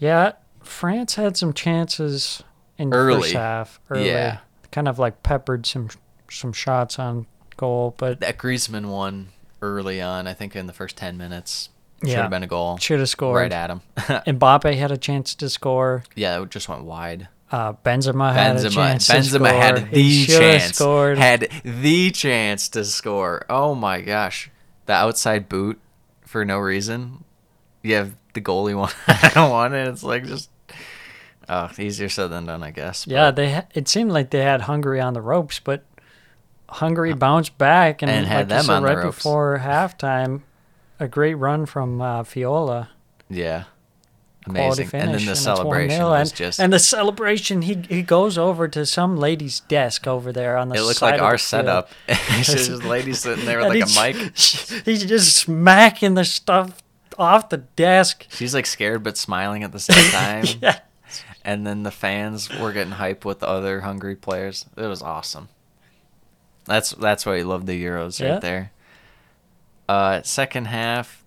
Speaker 1: Yeah, France had some chances in the
Speaker 2: Early.
Speaker 1: first half. Early.
Speaker 2: Yeah.
Speaker 1: Kind of like peppered some some shots on goal, but
Speaker 2: That Griezmann one, early on. I think in the first ten minutes, should
Speaker 1: Yeah.
Speaker 2: have been a goal
Speaker 1: Should have scored.
Speaker 2: right at him.
Speaker 1: Mbappe had a chance to score.
Speaker 2: yeah, it just went wide.
Speaker 1: Uh, Benzema had a
Speaker 2: Benzema,
Speaker 1: chance
Speaker 2: Benzema had the chance.
Speaker 1: Scored.
Speaker 2: Had the chance to score. Oh my gosh, the outside boot for no reason. You have the goalie one. I don't want it. It's like just. Oh, easier said than done, I guess. but-
Speaker 1: yeah, they. Ha- it seemed like they had Hungary on the ropes, but Hungary bounced back and,
Speaker 2: And had
Speaker 1: like you
Speaker 2: them
Speaker 1: said,
Speaker 2: on the
Speaker 1: right
Speaker 2: ropes.
Speaker 1: before halftime, a great run from uh, Fiola.
Speaker 2: yeah. Amazing. and then the
Speaker 1: it's
Speaker 2: celebration was
Speaker 1: and,
Speaker 2: just.
Speaker 1: and the celebration. He he goes over to some lady's desk over there on the.
Speaker 2: it looked like
Speaker 1: of
Speaker 2: our setup. just this lady sitting there with like a mic.
Speaker 1: He's just smacking the stuff off the desk.
Speaker 2: She's like scared but smiling at the same time.
Speaker 1: Yeah.
Speaker 2: And then the fans were getting hype with the other Hungary players. It was awesome. That's that's why you love the Euros
Speaker 1: Yeah.
Speaker 2: right there. Uh, second half,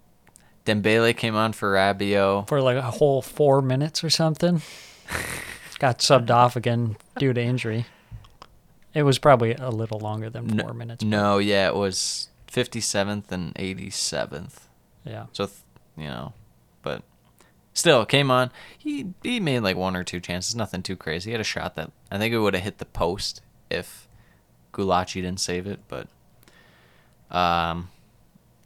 Speaker 2: Dembele came on for Rabiot.
Speaker 1: for like a whole four minutes or something. Got subbed off again due to injury. It was probably a little longer than
Speaker 2: No-
Speaker 1: four minutes.
Speaker 2: No, yeah, it was 57th and 87th.
Speaker 1: Yeah.
Speaker 2: So, th- you know, but still came on. He he made like one or two chances, nothing too crazy. He had a shot that I think it would have hit the post if Gulácsi didn't save it, but um,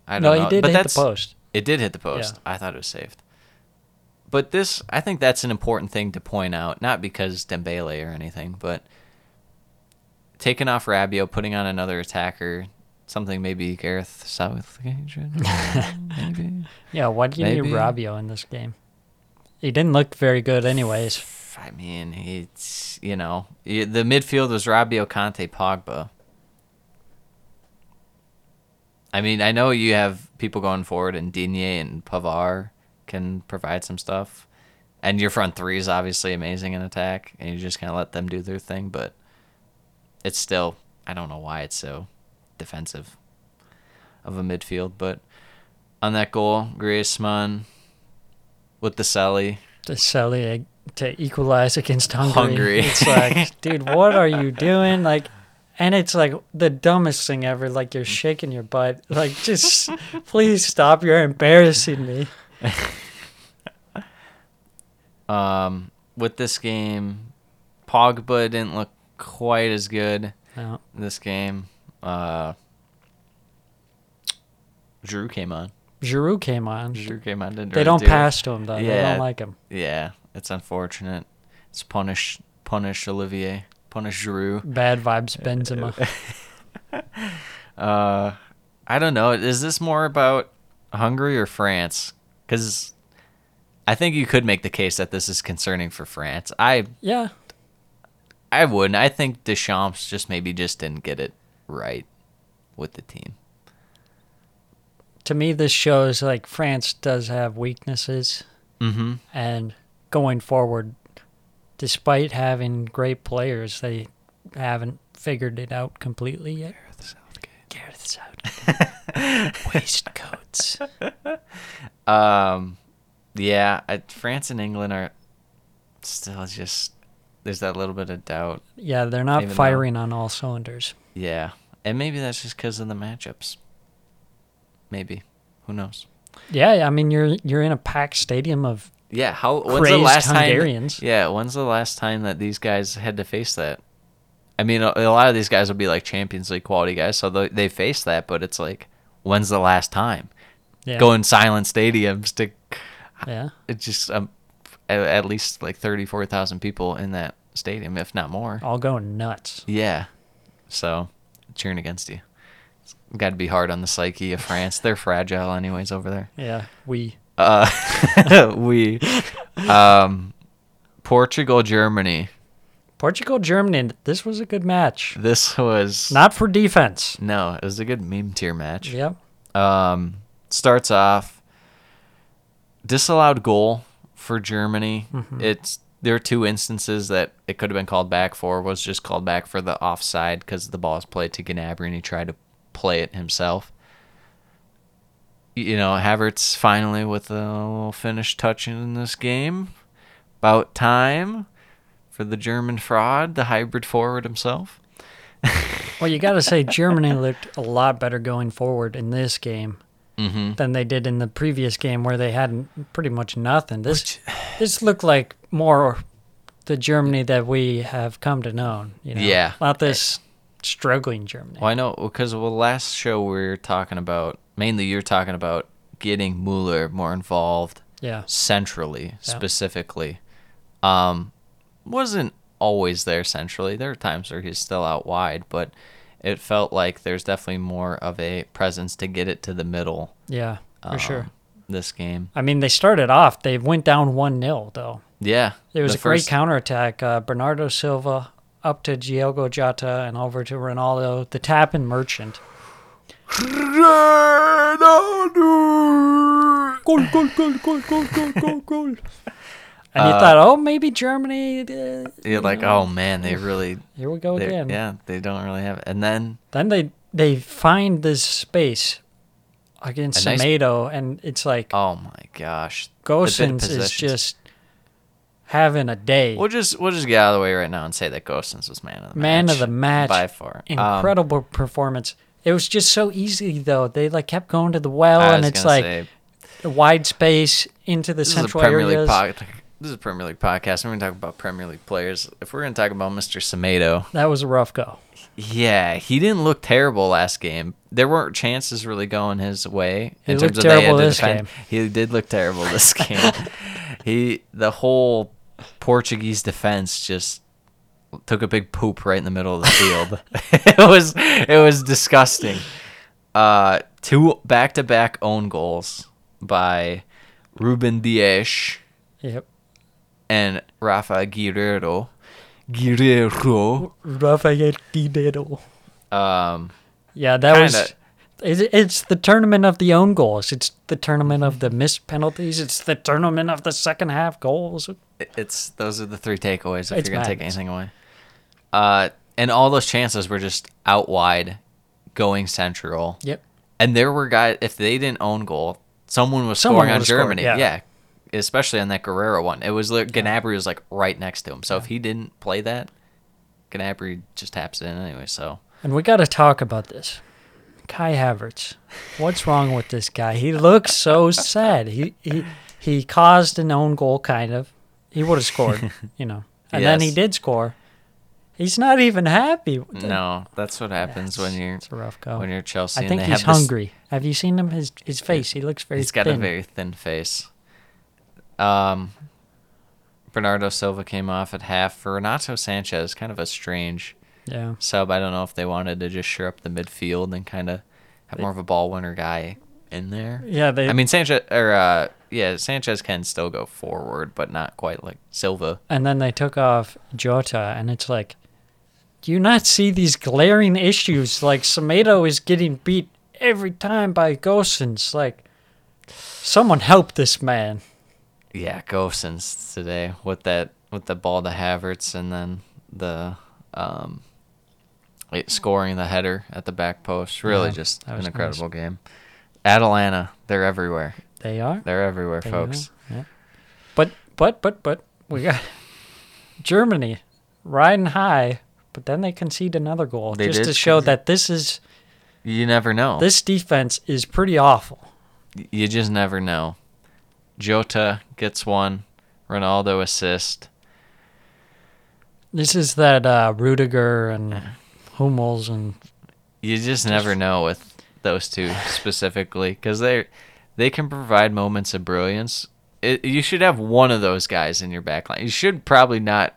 Speaker 2: I don't
Speaker 1: No,
Speaker 2: know.
Speaker 1: he did
Speaker 2: but
Speaker 1: hit the post.
Speaker 2: It did hit the post.
Speaker 1: Yeah.
Speaker 2: I thought it was saved. But this, I think that's an important thing to point out, not because Dembele or anything, but taking off Rabiot, putting on another attacker, something maybe Gareth Southgate should maybe.
Speaker 1: Yeah, why do you
Speaker 2: Maybe.
Speaker 1: need Rabiot in this game? He didn't look very good, anyways.
Speaker 2: I mean, it's you know the midfield was Rabiot, Kanté, Pogba. I mean, I know you have people going forward, and Digne and Pavard can provide some stuff, and your front three is obviously amazing in attack, and you just kind of let them do their thing. But it's still, I don't know why it's so defensive of a midfield. But on that goal, Griezmann with the Selly,
Speaker 1: To Selly to equalize against Hungary.
Speaker 2: Hungary.
Speaker 1: It's like, dude, what are you doing? Like, and it's like the dumbest thing ever. Like you're shaking your butt. Like, just please stop. You're embarrassing me.
Speaker 2: Um, with this game, Pogba didn't look quite as good
Speaker 1: No.
Speaker 2: this game. Uh, Giroud came on.
Speaker 1: Giroud came on.
Speaker 2: Giroud came on. Didn't
Speaker 1: They
Speaker 2: really
Speaker 1: don't
Speaker 2: do it.
Speaker 1: pass to him though. They don't like him.
Speaker 2: Yeah, it's unfortunate. It's punish punish Olivier, punish Giroud.
Speaker 1: Bad vibes, Benzema.
Speaker 2: Uh, I don't know. Is this more about Hungary or France? Because I think you could make the case that this is concerning for France. I
Speaker 1: yeah,
Speaker 2: I wouldn't. I think Deschamps just maybe just didn't get it right with the team.
Speaker 1: to me, this shows like France does have weaknesses,
Speaker 2: Mm-hmm.
Speaker 1: and going forward, despite having great players, they haven't figured it out completely yet. Gareth Southgate. Gareth Southgate. Waistcoats.
Speaker 2: Um, yeah, I, France and England are still just there's that little bit of doubt.
Speaker 1: Yeah, they're not
Speaker 2: Even though-
Speaker 1: firing on all cylinders.
Speaker 2: Yeah, and maybe that's just because of the matchups. Maybe, who knows?
Speaker 1: Yeah, I mean you're you're in a packed stadium of
Speaker 2: Yeah, how when's the last
Speaker 1: Hungarians.
Speaker 2: time? Yeah, when's the last time that these guys had to face that? I mean, a, a lot of these guys will be like Champions League quality guys, so they, they face that. But it's like, when's the last time?
Speaker 1: yeah,
Speaker 2: Go in silent stadiums to
Speaker 1: yeah.
Speaker 2: it's just um, at, at least like thirty four thousand people in that stadium, if not more.
Speaker 1: all going nuts.
Speaker 2: Yeah, so cheering against you. It's got to be hard on the psyche of France. They're fragile, anyways, over there.
Speaker 1: Yeah, we
Speaker 2: Uh, we, um, Portugal, Germany.
Speaker 1: Portugal Germany. This was a good match.
Speaker 2: This was
Speaker 1: Not for defense.
Speaker 2: no, it was a good meme tier match.
Speaker 1: Yep.
Speaker 2: Um, starts off disallowed goal for Germany.
Speaker 1: Mhm.
Speaker 2: It's there are two instances that it could have been called back for. Was just called back for the offside because the ball was played to Gnabry and he tried to play it himself. You know, Havertz finally with a little finish touch in this game. About time for the German fraud, the hybrid forward himself.
Speaker 1: Well, you got to say Germany looked a lot better going forward in this game
Speaker 2: Mm-hmm.
Speaker 1: than they did in the previous game where they had pretty much nothing. This this looked like more the Germany that we have come to know. You know,
Speaker 2: Yeah.
Speaker 1: not this struggling Germany.
Speaker 2: Well, I know because well, last show we were talking about mainly you're talking about getting Mueller more involved
Speaker 1: Yeah,
Speaker 2: centrally, specifically. Um, wasn't always there centrally. There are times where he's still out wide, but it felt like there's definitely more of a presence to get it to the middle.
Speaker 1: yeah, for sure.
Speaker 2: um, This game,
Speaker 1: I mean, they started off. They went down one 0 though.
Speaker 2: yeah,
Speaker 1: It was a great
Speaker 2: first-
Speaker 1: counterattack. Uh, Bernardo Silva up to Diogo Jota and over to Ronaldo. The tap and Merchant. Goal, goal, goal, goal, goal, goal, goal, goal. And you
Speaker 2: Uh,
Speaker 1: thought, oh, maybe Germany. Uh,
Speaker 2: You're like, oh man, they really,
Speaker 1: here we go again.
Speaker 2: yeah, they don't really have it. And then
Speaker 1: Then they they find this space against
Speaker 2: A nice-
Speaker 1: Semedo, and it's like
Speaker 2: oh my gosh, the bit of
Speaker 1: Gosens is just having a day.
Speaker 2: We'll just we'll just get out of the way right now and say that Gosens was man of the match.
Speaker 1: Man
Speaker 2: match.
Speaker 1: of the match.
Speaker 2: by far. Um,
Speaker 1: Incredible performance. It was just so easy though. They like kept going to the well,
Speaker 2: I
Speaker 1: and
Speaker 2: was
Speaker 1: it's
Speaker 2: gonna
Speaker 1: like
Speaker 2: say,
Speaker 1: a wide space into the
Speaker 2: this is a
Speaker 1: central
Speaker 2: Premier
Speaker 1: areas.
Speaker 2: League pod, This is a Premier League podcast. We're gonna talk about Premier League players. If we're gonna talk about Mr. Semedo,
Speaker 1: That was a rough go.
Speaker 2: yeah, he didn't look terrible last game. There weren't chances really going his way
Speaker 1: He
Speaker 2: in
Speaker 1: looked
Speaker 2: terms of they had
Speaker 1: terrible
Speaker 2: to
Speaker 1: this
Speaker 2: defend. He did look terrible this game. he the whole Portuguese defense just took a big poop right in the middle of the field. it was it was disgusting. Uh, two back to back own goals by Ruben Dias
Speaker 1: Yep.
Speaker 2: and Rafa Guerreiro. Guerreiro.
Speaker 1: Rafael Guidero.
Speaker 2: Um,
Speaker 1: Yeah, that was.
Speaker 2: Kinda.
Speaker 1: It's, it's the tournament of the own goals. It's the tournament of the missed penalties. It's the tournament of the second half goals.
Speaker 2: it's those are the three takeaways if
Speaker 1: It's
Speaker 2: you're gonna take anything away. Uh, and all those chances were just out wide, going central.
Speaker 1: Yep.
Speaker 2: And there were guys if they didn't own goal, someone was
Speaker 1: Someone
Speaker 2: scoring on
Speaker 1: would've scored,
Speaker 2: Germany.
Speaker 1: yeah.
Speaker 2: yeah. especially on that Guerreiro one. It was like Gnabry was like right next to him. So if he didn't play that, Gnabry just taps it in anyway. So
Speaker 1: And we got to talk about this. Kai Havertz. What's wrong with this guy? He looks so sad. He he he caused an own goal kind of. He would have scored, you know. And then he did score. He's not even happy.
Speaker 2: No, that's what happens when you're
Speaker 1: It's a rough go.
Speaker 2: when you're Chelsea.
Speaker 1: I think he's
Speaker 2: have this-
Speaker 1: hungry. Have you seen him? His his face. He looks very.
Speaker 2: He's got a very thin face. Um, Bernardo Silva came off at half for Renato Sanches. Kind of a strange
Speaker 1: Yeah.
Speaker 2: sub. I don't know if they wanted to just shore up the midfield and kind of have more of a ball winner guy in there.
Speaker 1: Yeah. They.
Speaker 2: I mean Sanches or uh, yeah, Sanches can still go forward, but not quite like Silva.
Speaker 1: and then they took off Jota, and it's like, do you not see these glaring issues? Like Semedo is getting beat every time by Gosens. Like, someone help this man.
Speaker 2: Yeah, Gosens today with that with the ball to Havertz and then the um it- scoring the header at the back post. Really
Speaker 1: Yeah,
Speaker 2: just an incredible game. Atalanta, they're everywhere.
Speaker 1: They are.
Speaker 2: They're everywhere,
Speaker 1: They
Speaker 2: folks.
Speaker 1: are, yeah. But but but but we got Germany riding high, but then they concede another goal
Speaker 2: They
Speaker 1: just to show
Speaker 2: concede.
Speaker 1: that this is
Speaker 2: You never know.
Speaker 1: this defense is pretty awful.
Speaker 2: you just never know. Jota gets one, Ronaldo assist.
Speaker 1: This is that uh, Rudiger and Hummels and
Speaker 2: You just never know with those two specifically because they they can provide moments of brilliance. It, you should have one of those guys in your back line. You should probably not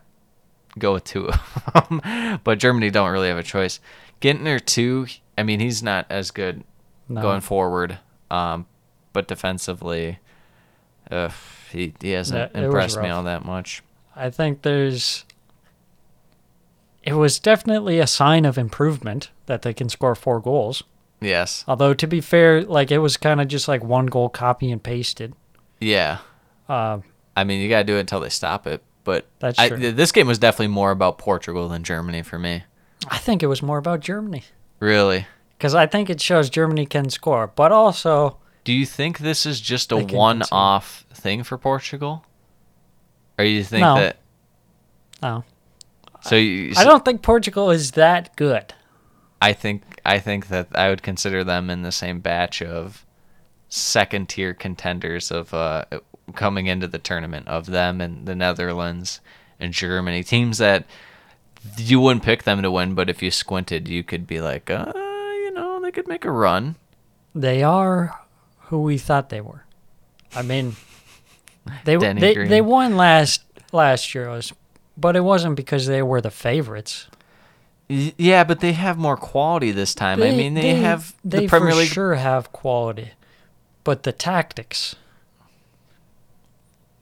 Speaker 2: go with two of them, but Germany don't really have a choice. Ginter too. I mean, he's not as good
Speaker 1: no.
Speaker 2: going forward, um, but defensively, uh, he he hasn't impressed me all that much.
Speaker 1: I think there's. It was definitely a sign of improvement that they can score four goals.
Speaker 2: Yes.
Speaker 1: Although to be fair, like it was kind of just like one goal copy and pasted.
Speaker 2: Yeah.
Speaker 1: Uh,
Speaker 2: I mean, you gotta do it until they stop it. But
Speaker 1: That's
Speaker 2: I,
Speaker 1: true.
Speaker 2: th- this game was definitely more about Portugal than Germany for me.
Speaker 1: I think it was more about Germany
Speaker 2: Really.
Speaker 1: because I think it shows Germany can score, but also
Speaker 2: Do you think this is just
Speaker 1: They
Speaker 2: a
Speaker 1: can
Speaker 2: one-off thing for Portugal, or you think
Speaker 1: No.
Speaker 2: that?
Speaker 1: no,
Speaker 2: So you,
Speaker 1: I don't think Portugal is that good.
Speaker 2: I think I think that I would consider them in the same batch of second tier contenders of uh, coming into the tournament of them and the Netherlands and Germany teams that you wouldn't pick them to win, but if you squinted, you could be like, uh, you know, they could make a run.
Speaker 1: They are who we thought they were. I mean, they
Speaker 2: Denny
Speaker 1: they
Speaker 2: Green.
Speaker 1: they won last last Euros, but it wasn't because they were the favorites.
Speaker 2: Yeah, but they have more quality this time. I mean, they, have
Speaker 1: they
Speaker 2: the Premier
Speaker 1: for
Speaker 2: League.
Speaker 1: sure have quality, but the tactics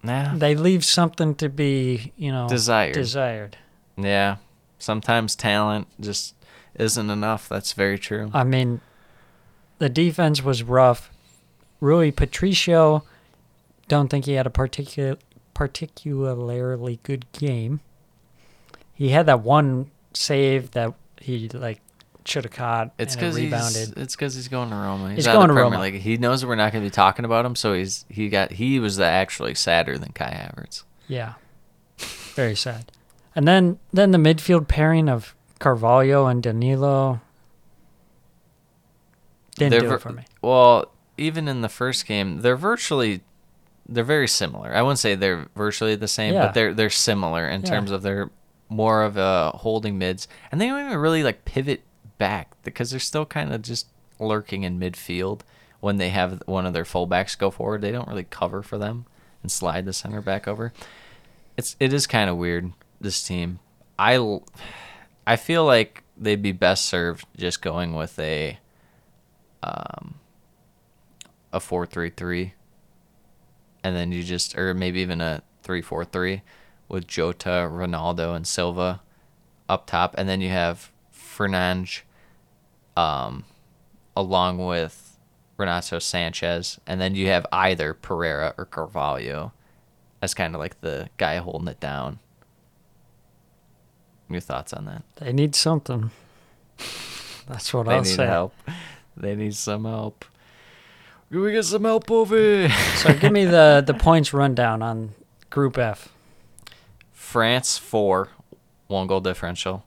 Speaker 2: Nah,
Speaker 1: they leave something to be you know
Speaker 2: Desired.
Speaker 1: Desired.
Speaker 2: yeah. Sometimes talent just isn't enough. That's very true.
Speaker 1: I mean, the defense was rough. Rui Patricio, don't think he had a particular particularly good game. He had that one save that he like should have caught
Speaker 2: It's
Speaker 1: and it
Speaker 2: because he's
Speaker 1: rebounded.
Speaker 2: it's because he's going to Roma. He's,
Speaker 1: He's going to Roma.
Speaker 2: League. He knows that we're not going to be talking about him, so he's he got he was actually sadder than Kai Havertz.
Speaker 1: Yeah, very sad. And then then the midfield pairing of Carvalho and Danilo didn't
Speaker 2: They're
Speaker 1: do it for me.
Speaker 2: Well, even in the first game, they're virtually they're very similar. I wouldn't say they're virtually the same,
Speaker 1: Yeah.
Speaker 2: but they're they're similar in
Speaker 1: Yeah.
Speaker 2: terms of they're more of a holding mids, and they don't even really like pivot back because they're still kind of just lurking in midfield when they have one of their fullbacks go forward. They don't really cover for them and slide the center back over. It's it is kind of weird this team. I I feel like they'd be best served just going with a um a 4-3-3 and then you just or maybe even a 3-4-3 with Jota, Ronaldo and Silva up top and then you have Fernandes um along with Renato Sanches and then you have either Pereira or Carvalho as kind of like the guy holding it down. Your thoughts on that?
Speaker 1: They need something. That's what I'll say.
Speaker 2: help. They need some help. Can we get some help over here?
Speaker 1: So give me the the points rundown on Group F.
Speaker 2: France four, one goal differential.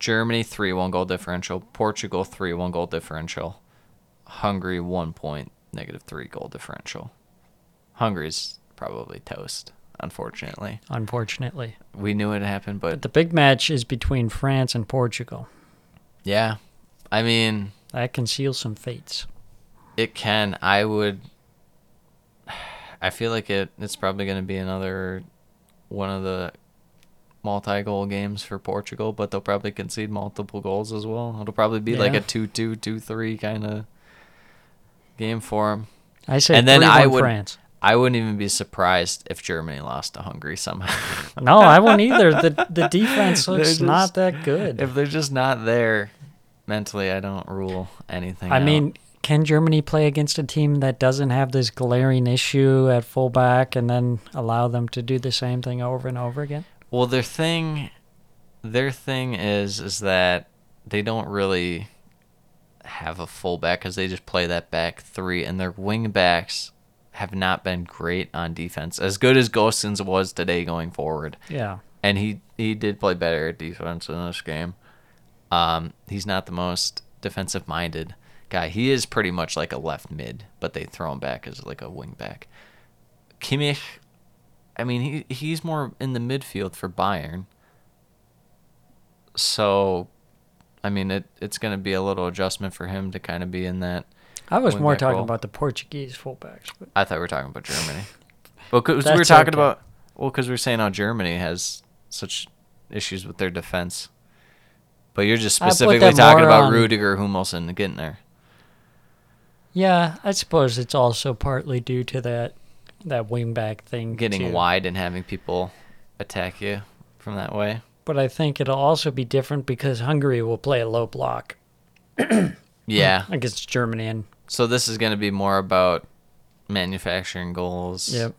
Speaker 2: Germany three, one goal differential. Portugal three, one goal differential. Hungary one point, negative three goal differential. Hungary's probably toast, unfortunately.
Speaker 1: Unfortunately,
Speaker 2: We knew it happened, but
Speaker 1: but the big match is between France and Portugal.
Speaker 2: yeah, I mean,
Speaker 1: That can seal some fates.
Speaker 2: It can. I would. I feel like it. It's probably going to be another one of the multi-goal games for Portugal, but they'll probably concede multiple goals as well. It'll probably be like a 2-2, 2-3 kind of game for them.
Speaker 1: I say
Speaker 2: And then I would-
Speaker 1: France.
Speaker 2: I wouldn't even be surprised if Germany lost to Hungary somehow.
Speaker 1: No, I won't either. The the defense looks
Speaker 2: just-
Speaker 1: not that good.
Speaker 2: if they're just not there mentally, I don't rule anything.
Speaker 1: I
Speaker 2: out.
Speaker 1: mean, can Germany play against a team that doesn't have this glaring issue at fullback and then allow them to do the same thing over and over again?
Speaker 2: Well, their thing, their thing is is that they don't really have a fullback because they just play that back three, and their wing backs have not been great on defense. As good as Gosens was today going forward,
Speaker 1: Yeah.
Speaker 2: and he he did play better at defense in this game. Um, he's not the most defensive minded guy. He is pretty much like a left mid, but they throw him back as like a wing back. Kimmich, I mean, he he's more in the midfield for Bayern. So, I mean, it it's going to be a little adjustment for him to kind of be in that.
Speaker 1: I was more talking
Speaker 2: role.
Speaker 1: about the Portuguese fullbacks. But
Speaker 2: I thought we were talking about Germany. Well, because we were talking
Speaker 1: okay.
Speaker 2: about well, because we were saying how Germany has such issues with their defense. But you're just specifically talking about
Speaker 1: on-
Speaker 2: Rudiger, Hummels, and Ginter.
Speaker 1: yeah, I suppose it's also partly due to that that wingback thing
Speaker 2: getting
Speaker 1: too.
Speaker 2: wide and having people attack you from that way.
Speaker 1: But I think it'll also be different because Hungary will play a low block
Speaker 2: Yeah.
Speaker 1: against Germany and
Speaker 2: So this is going to be more about manufacturing goals.
Speaker 1: yep.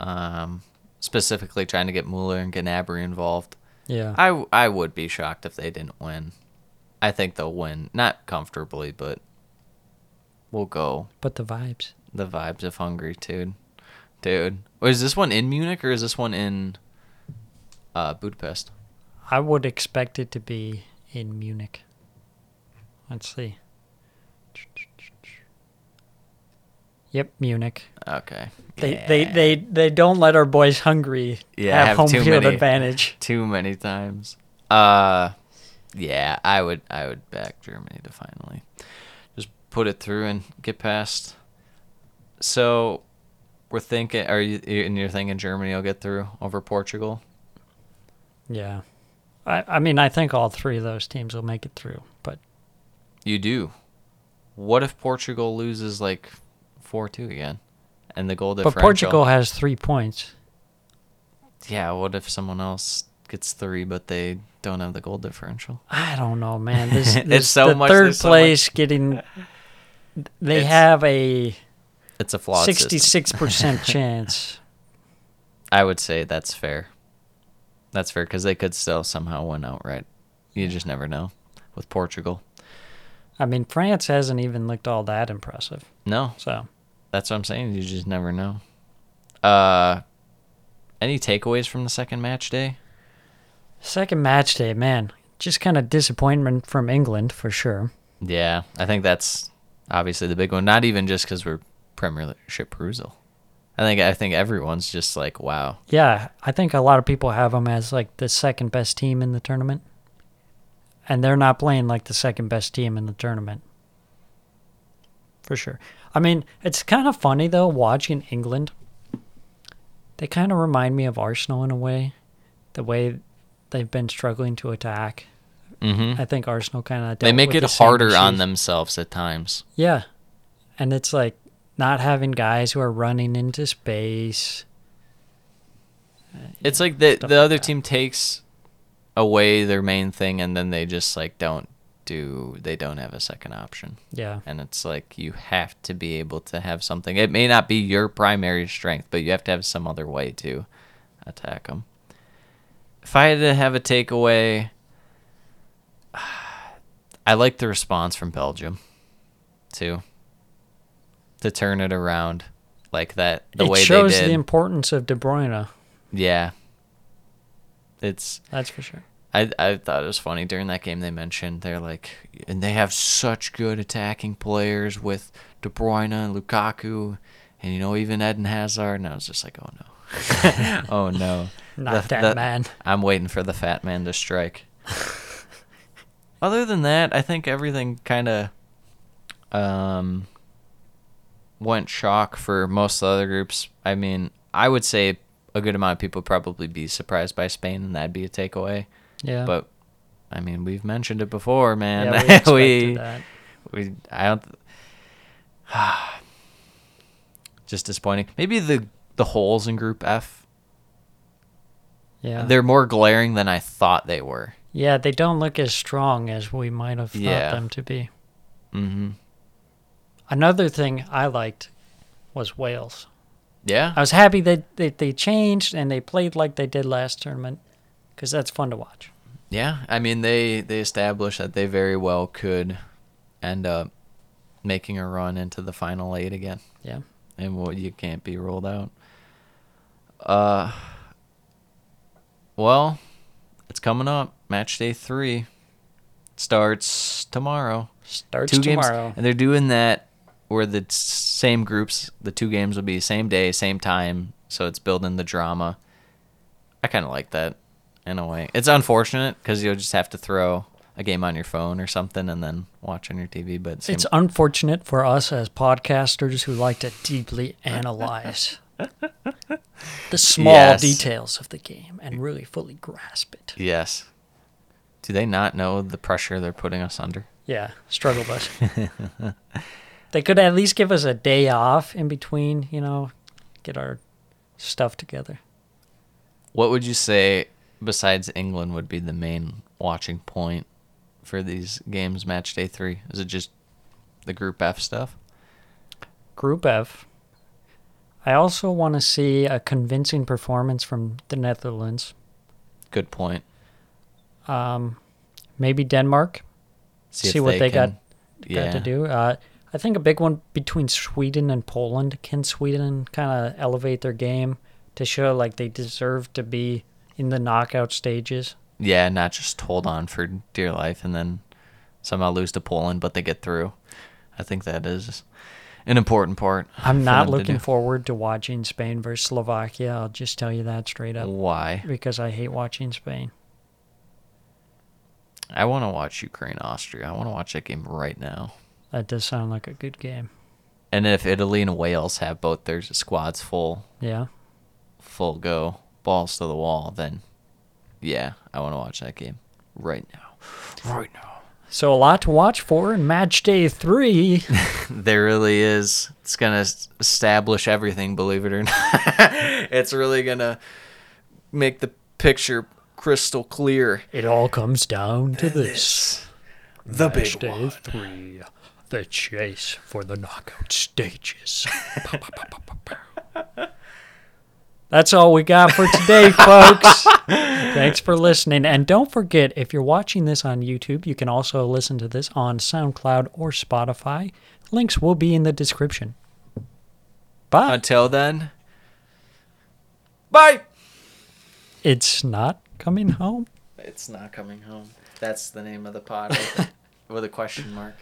Speaker 2: Um, specifically trying to get Mueller and Gnabry involved.
Speaker 1: Yeah.
Speaker 2: I, I would be shocked if they didn't win. I think they'll win, not comfortably, but we'll go.
Speaker 1: but the vibes.
Speaker 2: The vibes of Hungary, dude. Dude, Wait, is this one in Munich or is this one in uh, Budapest?
Speaker 1: I would expect it to be in Munich. Let's see. Yep, Munich.
Speaker 2: Okay.
Speaker 1: They
Speaker 2: Yeah.
Speaker 1: they, they they don't let our boys hungry
Speaker 2: Yeah,
Speaker 1: have,
Speaker 2: have
Speaker 1: home field
Speaker 2: many-
Speaker 1: advantage.
Speaker 2: too many times. Uh yeah, I would I would back Germany to finally just put it through and get past. So we're thinking are you and you're thinking Germany will get through over Portugal?
Speaker 1: Yeah. I, I mean, I think all three of those teams will make it through, but
Speaker 2: You do. What if Portugal loses like 4-2 again? And the goal
Speaker 1: but Portugal has three points.
Speaker 2: Yeah, what if someone else gets 3 but they don't have the goal differential?
Speaker 1: I don't know, man. This,
Speaker 2: It's so
Speaker 1: the
Speaker 2: much-
Speaker 1: third
Speaker 2: so
Speaker 1: place getting. They
Speaker 2: It's
Speaker 1: have a
Speaker 2: It's a flawed
Speaker 1: sixty-six percent chance.
Speaker 2: I would say that's fair. That's fair because they could still somehow win outright. You just never know with Portugal.
Speaker 1: I mean, France hasn't even looked all that impressive.
Speaker 2: No,
Speaker 1: So
Speaker 2: that's what I'm saying. You just never know. Uh, any takeaways from the second match day?
Speaker 1: second match day, man, just kind of disappointment from England for sure.
Speaker 2: Yeah, I think that's obviously the big one. Not even just because we're Premiership perusal. I think I think everyone's just like, wow.
Speaker 1: Yeah, I think a lot of people have them as like the second best team in the tournament, and they're not playing like the second best team in the tournament. For sure. I mean, it's kind of funny though watching England. They kind of remind me of Arsenal in a way, the way they've been struggling to attack.
Speaker 2: Mm-hmm.
Speaker 1: I think Arsenal kind of
Speaker 2: They make it harder on themselves at times.
Speaker 1: Yeah, and it's like not having guys who are running into space.
Speaker 2: Uh, it's like the the
Speaker 1: like
Speaker 2: other
Speaker 1: that.
Speaker 2: team takes away their main thing and then they just like don't do they don't have a second option.
Speaker 1: Yeah,
Speaker 2: And it's like you have to be able to have something. It may not be your primary strength, but you have to have some other way to attack them. If I had to have a takeaway, I like the response from Belgium, too. To turn it around like that, the
Speaker 1: it
Speaker 2: way
Speaker 1: shows
Speaker 2: they did.
Speaker 1: It shows the importance of De Bruyne.
Speaker 2: yeah, it's
Speaker 1: That's for sure.
Speaker 2: I I thought it was funny during that game they mentioned they're like and they have such good attacking players with De Bruyne and Lukaku and you know even Eden Hazard and I was just like oh no oh no
Speaker 1: Not
Speaker 2: The-
Speaker 1: that
Speaker 2: the-
Speaker 1: man.
Speaker 2: I'm waiting for the fat man to strike. Other than that, I think everything kind of um went shock for most of the other groups. I mean, I would say a good amount of people would probably be surprised by Spain, and that'd be a takeaway.
Speaker 1: Yeah.
Speaker 2: But I mean, we've mentioned it before, man.
Speaker 1: yeah, we
Speaker 2: we,
Speaker 1: that.
Speaker 2: we I don't just disappointing. Maybe the the holes in Group F
Speaker 1: Yeah.
Speaker 2: they're more glaring than I thought they were.
Speaker 1: yeah, they don't look as strong as we might have thought
Speaker 2: Yeah.
Speaker 1: them to be.
Speaker 2: Mm-hmm.
Speaker 1: Another thing I liked was Wales.
Speaker 2: Yeah.
Speaker 1: I was happy that they, they changed and they played like they did last tournament because that's fun to watch.
Speaker 2: Yeah, I mean they they established that they very well could end up making a run into the final eight again,
Speaker 1: Yeah.
Speaker 2: and what you can't be ruled out. Uh, well, it's coming up. Match day three starts tomorrow.
Speaker 1: Starts
Speaker 2: two
Speaker 1: tomorrow.
Speaker 2: games, and they're doing that where the same groups, the two games will be same day, same time, so it's building the drama. I kind of like that in a way. It's unfortunate because you'll just have to throw a game on your phone or something and then watch on your TV. But same,
Speaker 1: It's unfortunate for us as podcasters who like to deeply analyze the small
Speaker 2: Yes.
Speaker 1: details of the game and really fully grasp it.
Speaker 2: yes. Do they not know the pressure they're putting us under?
Speaker 1: Yeah, struggle bus. they could at least give us a day off in between, you know, get our stuff together.
Speaker 2: What would you say besides England would be the main watching point for these games? Match day three is it just the Group F stuff?
Speaker 1: Group F. I also want to see a convincing performance from the Netherlands.
Speaker 2: Good point.
Speaker 1: Um, maybe Denmark.
Speaker 2: See,
Speaker 1: See, what they, got,
Speaker 2: yeah.
Speaker 1: got to do. Uh, I think a big one between Sweden and Poland. Can Sweden kind of elevate their game to show like they deserve to be in the knockout stages?
Speaker 2: Yeah, not just hold on for dear life and then somehow lose to Poland, but they get through. I think that is an important part.
Speaker 1: I'm not
Speaker 2: them to
Speaker 1: looking forward to watching Spain versus Slovakia. I'll just tell you that straight up
Speaker 2: Why?
Speaker 1: because I hate watching Spain.
Speaker 2: I want to watch Ukraine Austria. I want to watch that game right now.
Speaker 1: That does sound like a good game.
Speaker 2: And if Italy and Wales have both their squads full
Speaker 1: Yeah.
Speaker 2: full go, balls to the wall, then yeah, I want to watch that game right now. Right now.
Speaker 1: So a lot to watch for in match day three.
Speaker 2: There really is. It's going to establish everything, believe it or not. it's really going to make the picture crystal clear.
Speaker 1: it all comes down to this.
Speaker 2: The
Speaker 1: Match day three. The chase for the knockout stages. That's all we got for today, folks. Thanks for listening. And don't forget, if you're watching this on YouTube, you can also listen to this on SoundCloud or Spotify. Links will be in the description. Bye.
Speaker 2: Until then, bye.
Speaker 1: It's not coming home.
Speaker 2: It's not coming home. That's the name of the pod with a, with a question mark.